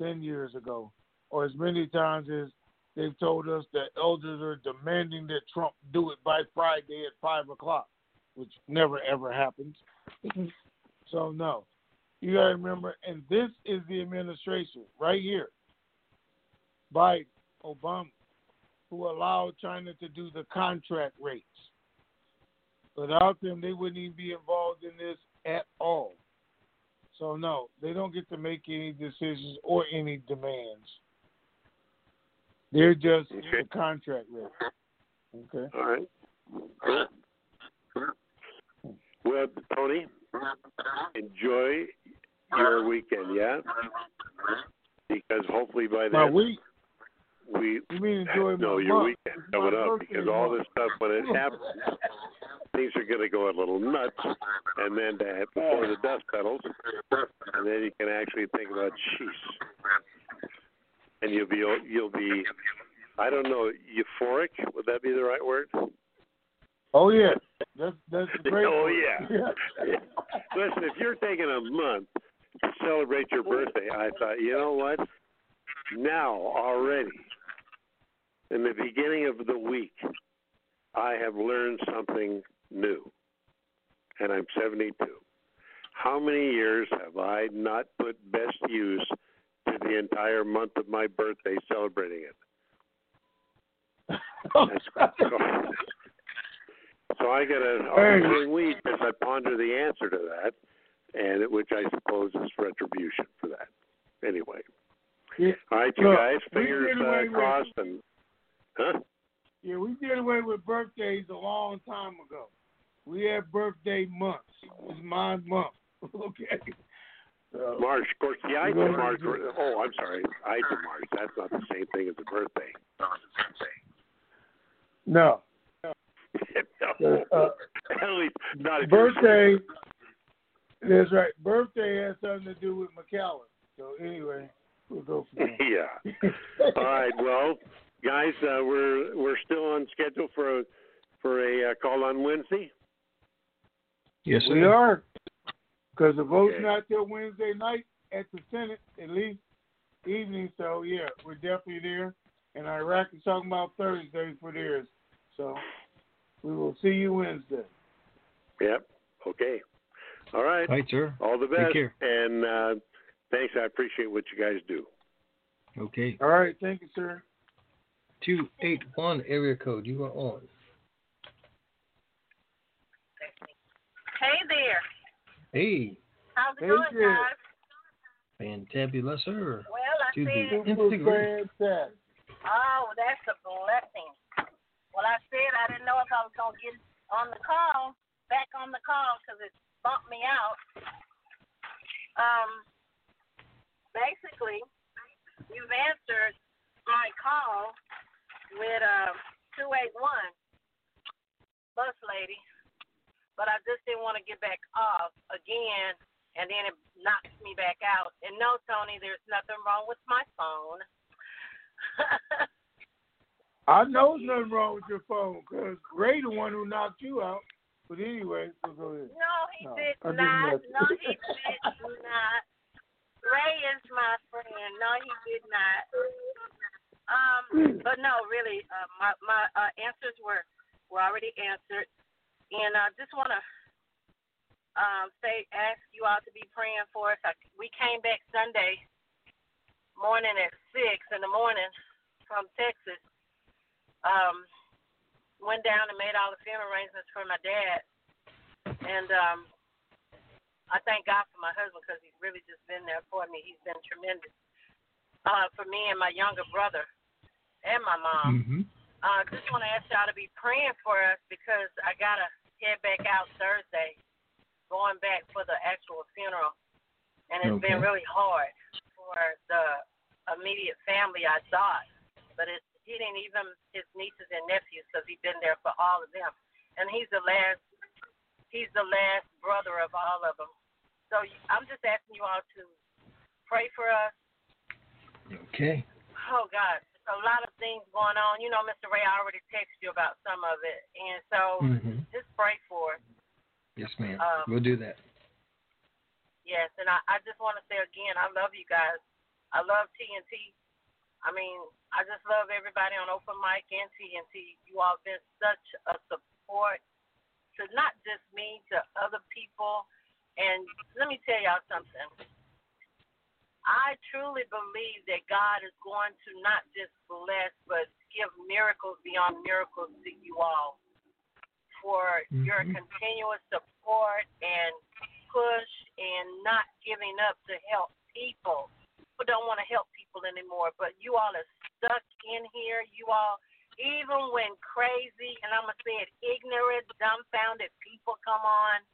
Speaker 5: ten years ago, or as many times as they've told us that elders are demanding that Trump do it by Friday at five o'clock, which never ever happens. Mm-hmm. so no, you got to remember, and this is the administration right here, Biden, Obama, who allowed China to do the contract rates. Without them, they wouldn't even be involved in this at all. So no, they don't get to make any decisions or any demands. They're just okay. the contract rate. Okay.
Speaker 16: All right. Well, Tony, enjoy your weekend, yeah? Because hopefully by then.
Speaker 5: Week.
Speaker 16: We
Speaker 5: you mean enjoy
Speaker 16: no your
Speaker 5: month.
Speaker 16: weekend coming up because all this stuff when it happens, things are going to go a little nuts, and then to have, before the dust settles, and then you can actually think about jeez, and you'll be you'll be I don't know euphoric would that be the right word?
Speaker 5: Oh yeah, that's that's great.
Speaker 16: oh yeah. yeah. Listen, if you're taking a month to celebrate your birthday, I thought, you know what? Now already, in the beginning of the week, I have learned something new, and I'm 72. How many years have I not put best use to the entire month of my birthday celebrating it? So I get an arguing week as I ponder the answer to that, and it, which I suppose is retribution for that. Anyway.
Speaker 5: Yeah.
Speaker 16: All right, you
Speaker 5: Look,
Speaker 16: guys, fingers uh,
Speaker 5: with-
Speaker 16: and huh?
Speaker 5: Yeah, we did away with birthdays a long time ago. We have birthday months. It's my month. okay. So,
Speaker 16: March, of course, the Ides
Speaker 5: We're
Speaker 16: of March. Oh, I'm sorry, Ides of March. That's not the same thing as a birthday.
Speaker 5: no.
Speaker 16: no.
Speaker 5: Uh,
Speaker 16: At least not you're-
Speaker 5: birthday. That's right. Birthday has something to do with McAllen. So anyway, we'll go from there.
Speaker 16: yeah. All right. Well, guys, uh, we're we're still on schedule for a for a uh, call on Wednesday.
Speaker 4: Yes,
Speaker 5: we
Speaker 4: sir.
Speaker 5: are. Because the vote's
Speaker 16: Okay.
Speaker 5: not till Wednesday night at the Senate, at least evening. So yeah, we're definitely there. And Iraq is talking about Thursday for theirs. So we will see you Wednesday.
Speaker 16: Yep. Okay. All right.
Speaker 4: Right, sir.
Speaker 16: All the
Speaker 4: Take
Speaker 16: best.
Speaker 4: care.
Speaker 16: And uh, thanks. I appreciate what you guys do.
Speaker 4: Okay.
Speaker 5: All right, thank you, sir.
Speaker 4: 281 area code. You are on.
Speaker 17: Hey there.
Speaker 4: Hey,
Speaker 17: How's it
Speaker 5: Hey
Speaker 17: going,
Speaker 5: there.
Speaker 17: guys?
Speaker 4: fantabulous, sir.
Speaker 17: Well, I
Speaker 4: to
Speaker 17: said-
Speaker 4: Instagram.
Speaker 17: Oh, that's a blessing. Well, I said I didn't know if I was gonna get on the call, back on the call, because it bumped me out. Um, basically, you've answered my call with uh, 281 bus lady, but I just didn't want to get back off again, and then it knocks me back out. And no, Tony, there's nothing wrong with my phone.
Speaker 5: I know there's nothing wrong with your phone because Ray the one who knocked you out. But anyway, so go ahead.
Speaker 17: No, he
Speaker 5: No,
Speaker 17: did
Speaker 5: I
Speaker 17: not. No, he did not. Ray is my friend. No, he did not. Um, but no, really, uh, my my uh, answers were were already answered, and I just want to um, say ask you all to be praying for us. I, we came back Sunday morning at six in the morning from Texas. Um, went down and made all the funeral arrangements for my dad, and um, I thank God for my husband because he's really just been there for me. He's been tremendous uh, for me and my younger brother and my mom.
Speaker 4: Mm-hmm.
Speaker 17: Uh, just want to ask y'all to be praying for us because I gotta head back out Thursday, going back for the actual funeral, and it's been really hard for the immediate family. I thought, but it's hitting even his nieces and nephews because he's been there for all of them, and he's the last. He's the last brother of all of them. So I'm just asking you all to pray for us.
Speaker 4: Okay.
Speaker 17: Oh God, a lot of things going on. You know, Mr. Ray, I already texted you about some of it, and so
Speaker 4: Mhm.
Speaker 17: just pray for us.
Speaker 4: Yes, ma'am.
Speaker 17: Um,
Speaker 4: we'll do that.
Speaker 17: Yes, and I, I just want to say again, I love you guys. I love TNT. I mean, I just love everybody on Open Mic and TNT. You all been such a support to not just me, to other people. And let me tell y'all something. I truly believe that God is going to not just bless, but give miracles beyond miracles to you all for your
Speaker 4: Mhm.
Speaker 17: continuous support and push and not giving up to help people. who don't want to help people anymore, but you all are stuck in here. You all, even when crazy, and I'm going to say it, ignorant, dumbfounded people come on,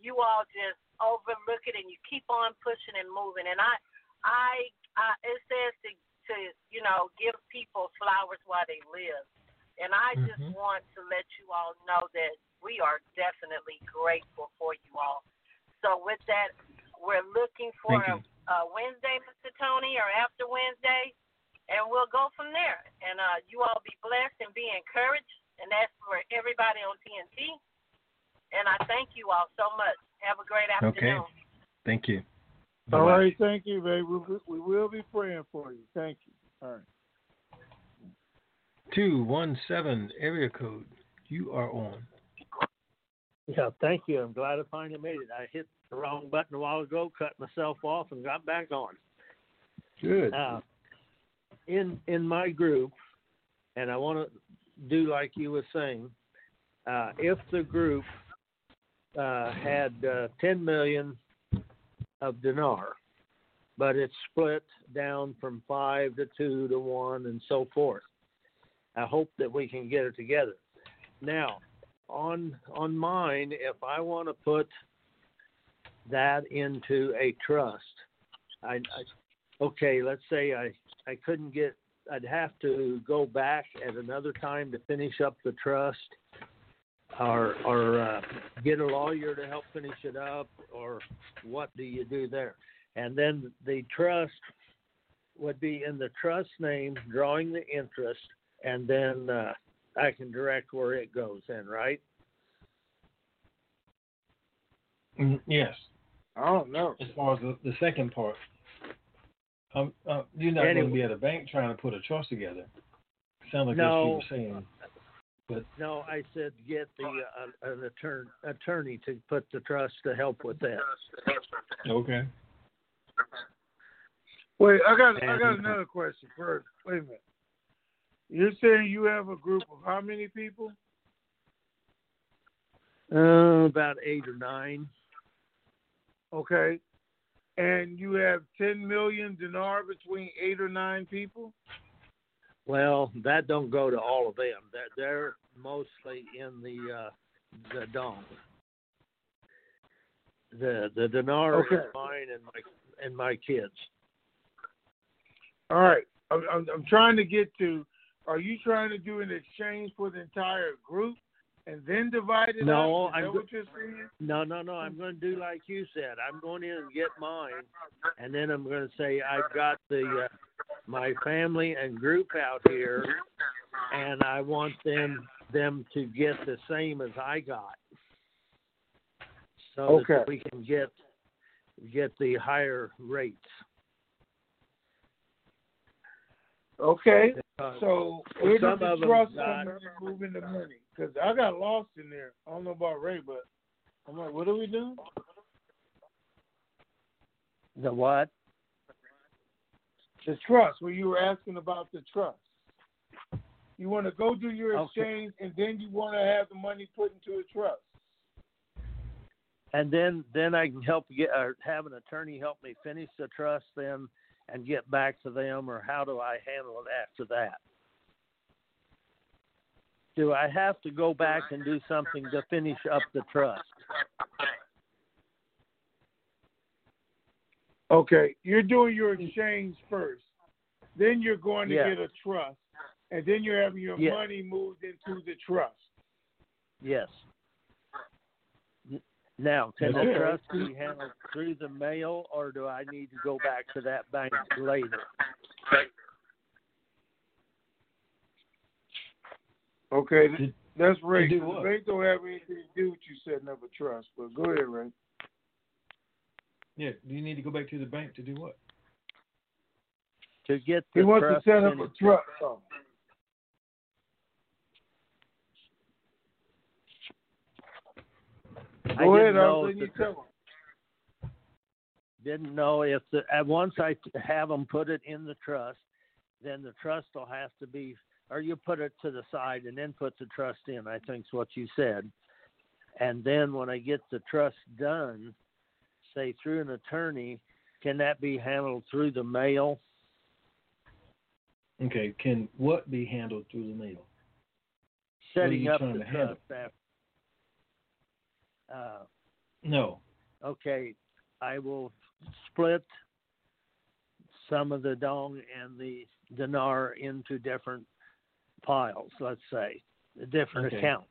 Speaker 17: you all just overlook it and you keep on pushing and moving. And I, I, I it says to, to, you know, give people flowers while they live. And I just
Speaker 4: Mhm.
Speaker 17: want to let you all know that we are definitely grateful for you all. So with that, we're looking for a, a Wednesday, Mr. Tony, or after Wednesday, and we'll go from there. And uh, you all be blessed and be encouraged. And that's for everybody on TNT. And I thank you all so much. Have a great afternoon.
Speaker 4: Okay.
Speaker 17: afternoon.
Speaker 4: Thank you.
Speaker 5: All
Speaker 4: Bye-bye.
Speaker 5: right, thank you, babe. We, we will be praying for you. Thank you. All right.
Speaker 4: Two one seven area code. You are on.
Speaker 18: Yeah, thank you. I'm glad I finally made it. I hit the wrong button a while ago, cut myself off, and got back on.
Speaker 4: Good.
Speaker 18: Uh, in in my group, and I want to do like you were saying. Uh, if the group uh, had uh, 10 million of dinar, but it's split down from five to two to one and so forth. I hope that we can get it together. Now, on on mine, if I want to put that into a trust, I, I okay, let's say I I couldn't get, I'd have to go back at another time to finish up the trust, or or uh, get a lawyer to help finish it up, or what do you do there? And then the trust would be in the trust name, drawing the interest, and then uh, I can direct where it goes. Then, right?
Speaker 4: Mm, yes.
Speaker 5: I don't know.
Speaker 4: As far as the, the second part, um, uh, you're not going to be at a bank trying to put a trust together. Sounds like
Speaker 18: No.
Speaker 4: that's what you were saying. But
Speaker 18: No, I said get the uh, an attorney attorney to put the trust to help with that.
Speaker 4: okay.
Speaker 5: Wait, I got I got another question first. Wait a minute. You're saying you have a group of how many people?
Speaker 18: Uh, about eight or nine.
Speaker 5: Okay. and you have 10 million dinar between eight or nine people?
Speaker 18: Well, that don't go to all of them. They're, they're mostly in the uh, the dong. The the dinar
Speaker 5: Okay.
Speaker 18: is mine and my and my kids.
Speaker 5: All right. I'm, I'm, I'm trying to get to. Are you trying to do an exchange for the entire group and then divide it
Speaker 18: No,
Speaker 5: up? Is
Speaker 18: I'm
Speaker 5: that
Speaker 18: go-
Speaker 5: what you're saying?
Speaker 18: No, no, no. I'm going to do like you said. I'm going in and get mine, and then I'm going to say I've got the uh, my family and group out here, and I want them them to get the same as I got, so
Speaker 5: Okay.
Speaker 18: that we can get get the higher rates.
Speaker 5: Okay.
Speaker 18: Uh,
Speaker 5: So
Speaker 18: well,
Speaker 5: where
Speaker 18: some
Speaker 5: does the trust
Speaker 18: got-
Speaker 5: and moving the money? Because I got lost in there. I don't know about Ray, but I'm like, what are we doing?
Speaker 18: The what?
Speaker 5: The trust. Where you were asking about the trust. You want to go do your
Speaker 18: Okay.
Speaker 5: exchange, and then you want to have the money put into a trust.
Speaker 18: and then then I can help get or have an attorney help me finish the trust then and get back to them or how do I handle it after that? Do I have to go back and do something to finish up the trust?
Speaker 5: Okay, you're doing your exchange first. Then you're going to
Speaker 18: Yeah.
Speaker 5: get a trust, and then you're having your
Speaker 18: Yeah.
Speaker 5: money moved into the trust.
Speaker 18: Yes. Now, can the trust be handled through the mail or do I need to go back to that bank later?
Speaker 5: Okay, th- that's Ray.
Speaker 4: do
Speaker 5: 'cause
Speaker 4: what?
Speaker 5: Ray don't have anything to do with you setting up a trust. But go ahead, Ray.
Speaker 4: Yeah. Do you need to go back to the bank to do what?
Speaker 18: To get
Speaker 5: He
Speaker 18: the
Speaker 5: wants to
Speaker 18: trust
Speaker 5: set up a
Speaker 18: finished-
Speaker 5: trust. Oh.
Speaker 18: I
Speaker 5: Go
Speaker 18: didn't
Speaker 5: ahead, I
Speaker 18: know
Speaker 5: was
Speaker 18: if
Speaker 5: letting you
Speaker 18: the-
Speaker 5: tell him.
Speaker 18: didn't know if the uh, once I have them put it in the trust, then the trust will have to be, or you put it to the side and then put the trust in. I think's what you said, and then when I get the trust done, say through an attorney, can that be handled through the mail?
Speaker 4: Okay. Can what be handled through the mail?
Speaker 18: Setting up the trust. After, uh,
Speaker 4: No.
Speaker 18: okay, I will split some of the dong and the dinar into different piles, let's say, different
Speaker 4: Okay.
Speaker 18: accounts.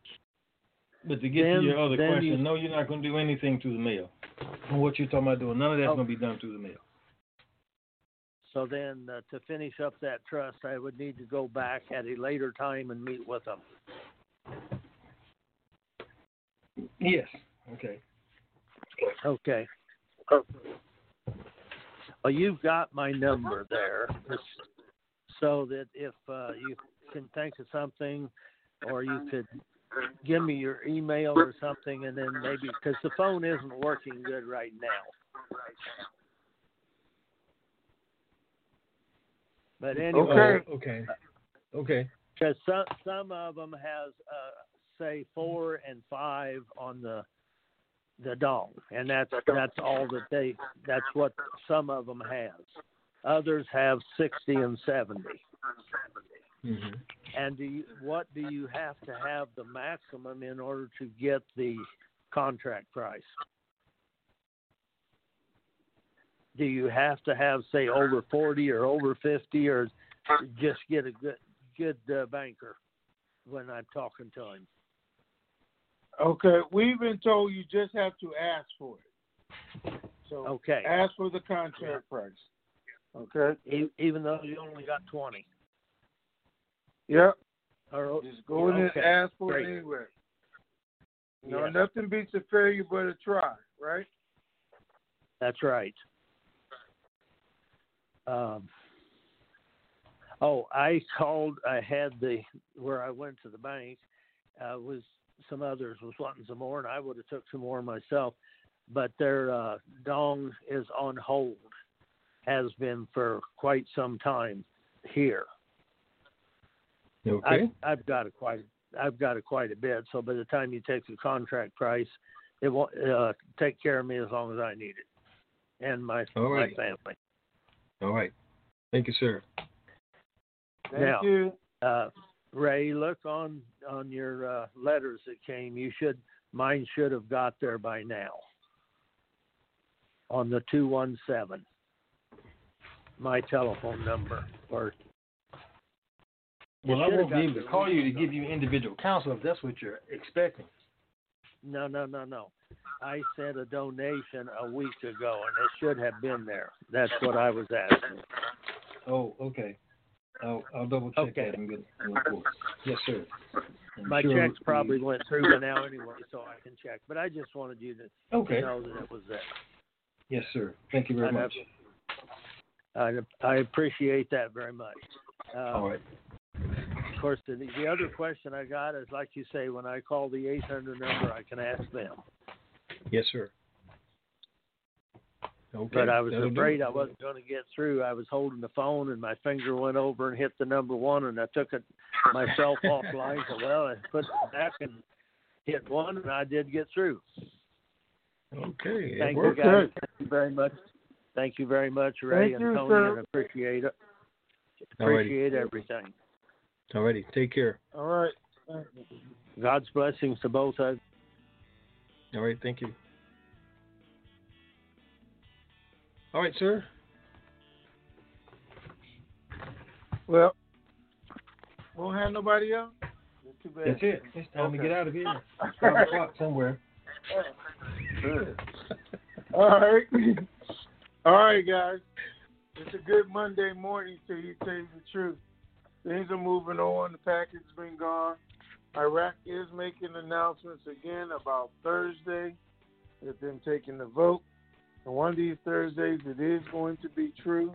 Speaker 4: But to get
Speaker 18: Then-
Speaker 4: to your other question,
Speaker 18: you-
Speaker 4: no, you're not going to do anything through the mail. What you're talking about doing, none of that's
Speaker 18: Oh.
Speaker 4: going to be done through the mail.
Speaker 18: So then, uh, to finish up that trust, I would need to go back at a later time and meet with them.
Speaker 4: Yes. Okay.
Speaker 18: Okay. Well, you've got my number there, so that if uh, you can think of something, or you could give me your email or something, and then maybe because the phone isn't working good right now. But anyway,
Speaker 4: Oh, okay. Okay.
Speaker 18: because some some of them has uh, say four and five on the the dong, and that's that's all that they that's what some of them has. Others have sixty and 70
Speaker 4: Mm-hmm.
Speaker 18: And do you, what do you have to have the maximum in order to get the contract price? Do you have to have say over forty or over fifty, or just get a good good uh, banker when I'm talking to him?
Speaker 5: Okay, we've been told you just have to ask for it. So
Speaker 18: Okay.
Speaker 5: ask for the contract price. Okay.
Speaker 18: E- even though you only got twenty.
Speaker 5: Yep.
Speaker 18: Or,
Speaker 5: Just go in
Speaker 18: okay,
Speaker 5: and ask for
Speaker 18: great.
Speaker 5: it anyway. You know,
Speaker 18: Yes.
Speaker 5: nothing beats a failure but a try, right?
Speaker 18: That's right. Um, oh, I called. I had the where I went to the bank uh, was some others was wanting some more, and I would have took some more myself. But their uh, dong is on hold, has been for quite some time here.
Speaker 4: Okay.
Speaker 18: I, I've got a quite I've got a quite a bit. So by the time you take the contract price, it won't uh, take care of me as long as I need it. and my
Speaker 4: All right.
Speaker 18: my family.
Speaker 4: All right. Thank you, sir.
Speaker 5: Thank
Speaker 18: now,
Speaker 5: you.
Speaker 18: Uh, Ray, look on on your uh, letters that came. You should mine should have got there by now. On the two one seven, my telephone number. Or
Speaker 4: Well, I won't be able to call you to give you individual counsel if that's what you're expecting.
Speaker 18: no, no, no, no. I sent a donation a week ago, and it should have been there. That's what I was asking.
Speaker 4: Oh, okay. I'll, I'll double check
Speaker 18: Okay.
Speaker 4: that and get the report. Yes, sir. I'm
Speaker 18: My
Speaker 4: sure
Speaker 18: checks probably went through by now anyway, so I can check. But I just wanted you to
Speaker 4: Okay.
Speaker 18: know that it was there.
Speaker 4: Yes, sir. Thank you very much.
Speaker 18: I, I appreciate that very much. Uh,
Speaker 4: All right.
Speaker 18: Of course, the, the other question I got is, like you say, when I call the 800 number, I can ask them.
Speaker 4: Yes, sir. Okay.
Speaker 18: but I was
Speaker 4: that'll do.
Speaker 18: afraid I wasn't going to get through. I was holding the phone, and my finger went over and hit the number one, and I took it myself offline. So, well, I put it back and hit one, and I did get through.
Speaker 4: Okay. it
Speaker 18: Thank you,
Speaker 4: worked.
Speaker 18: guys. Thank you very much. Thank you very much, Ray
Speaker 5: Thank
Speaker 18: and
Speaker 5: you,
Speaker 18: Tony,
Speaker 5: sir.
Speaker 18: and appreciate it.
Speaker 4: All righty.
Speaker 18: Appreciate everything.
Speaker 4: All righty. Take care.
Speaker 5: All right.
Speaker 18: God's blessings to both of you.
Speaker 4: All right. Thank you. All right, sir.
Speaker 5: Well, won't have nobody else. That's.
Speaker 4: That's it. It's time to
Speaker 5: Okay.
Speaker 4: get out of here. Five o'clock somewhere.
Speaker 5: All right. All right, guys. It's a good Monday morning to you, tell you the truth. Things are moving on. The package has been gone. Iraq is making announcements again about Thursday with them taking the vote. And one of these Thursdays, it is going to be true.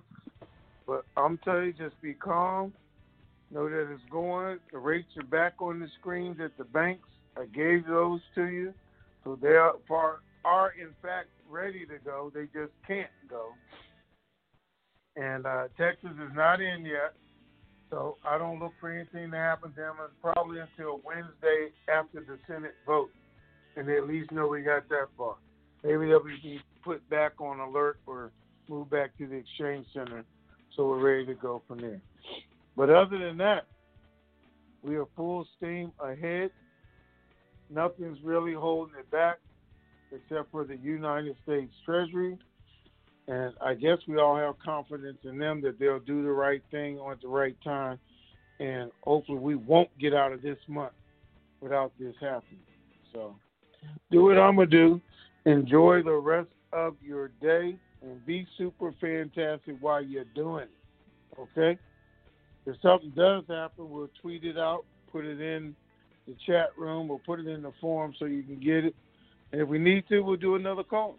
Speaker 5: But I'm telling you, just be calm. Know that it's going. The rates are back on the screens at the banks. I gave those to you. So they are, far, are in fact ready to go. They just can't go. And uh, Texas is not in yet. So I don't look for anything to happen to them probably until Wednesday after the Senate vote. And at least know we got that far. Maybe they'll be put back on alert or moved back to the exchange center so we're ready to go from there. But other than that, we are full steam ahead. Nothing's really holding it back except for the United States Treasury. And I guess we all have confidence in them that they'll do the right thing at the right time. And hopefully we won't get out of this month without this happening. So do what I'm going to do. Enjoy the rest of your day and be super fantastic while you're doing it. Okay? If something does happen, we'll tweet it out, put it in the chat room, or we'll put it in the forum so you can get it. And if we need to, we'll do another call.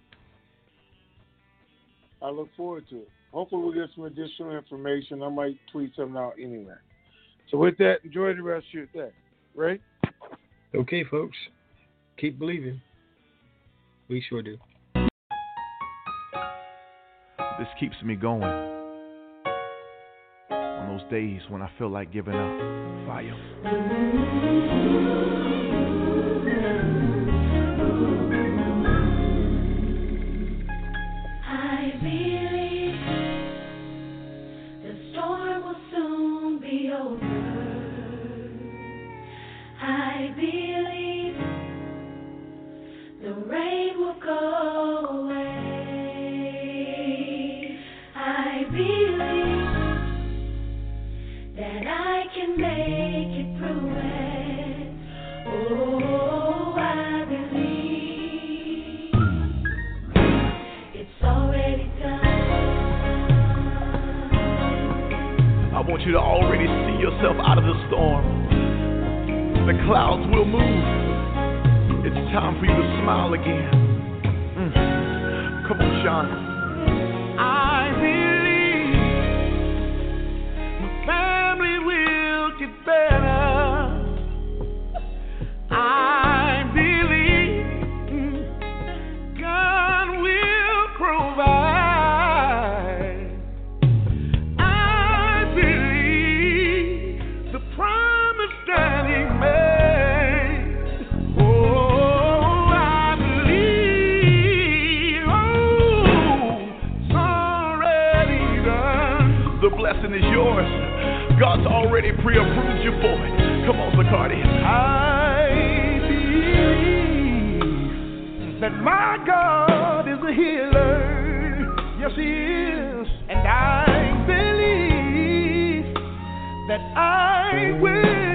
Speaker 5: I look forward to it. Hopefully, we'll get some additional information. I might tweet something out anyway. So, with that, enjoy the rest of your day. Right?
Speaker 4: Okay, folks. Keep believing. We sure do.
Speaker 19: This keeps me going. On those days when I feel like giving up. Fire. You to already see yourself out of the storm. The clouds will move. It's time for you to smile again. Mm. Come on, Sean. God's already pre approved you for it. Come on, Zacardi.
Speaker 20: I believe that my God is a healer. Yes, He is. And I believe that I will.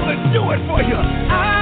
Speaker 19: do it for you. I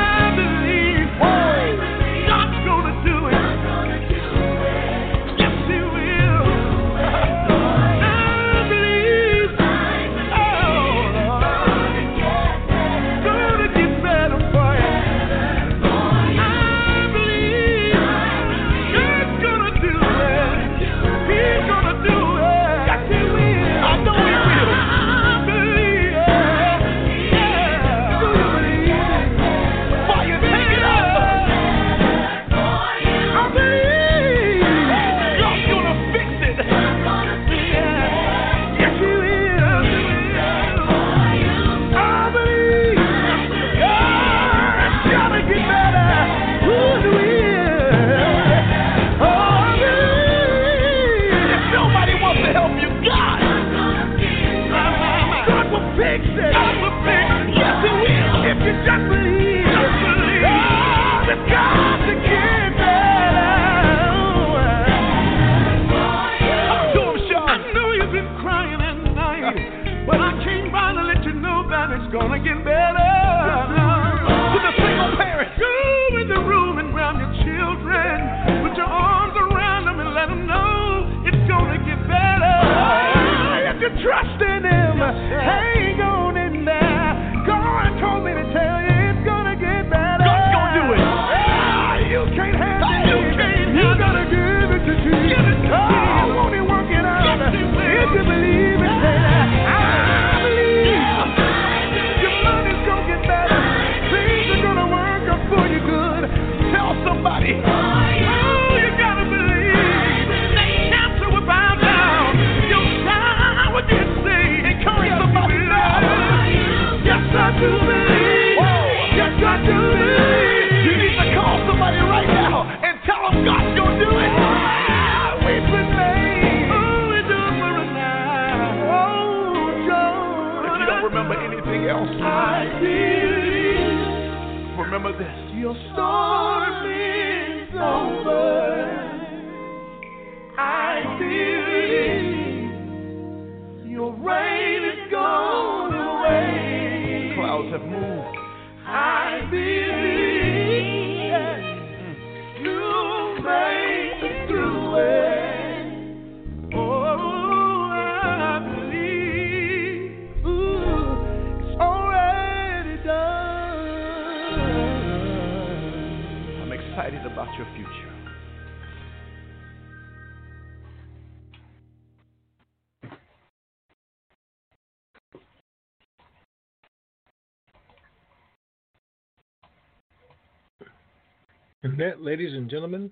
Speaker 4: and gentlemen,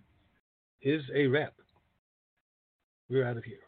Speaker 4: is a wrap. We're out of here.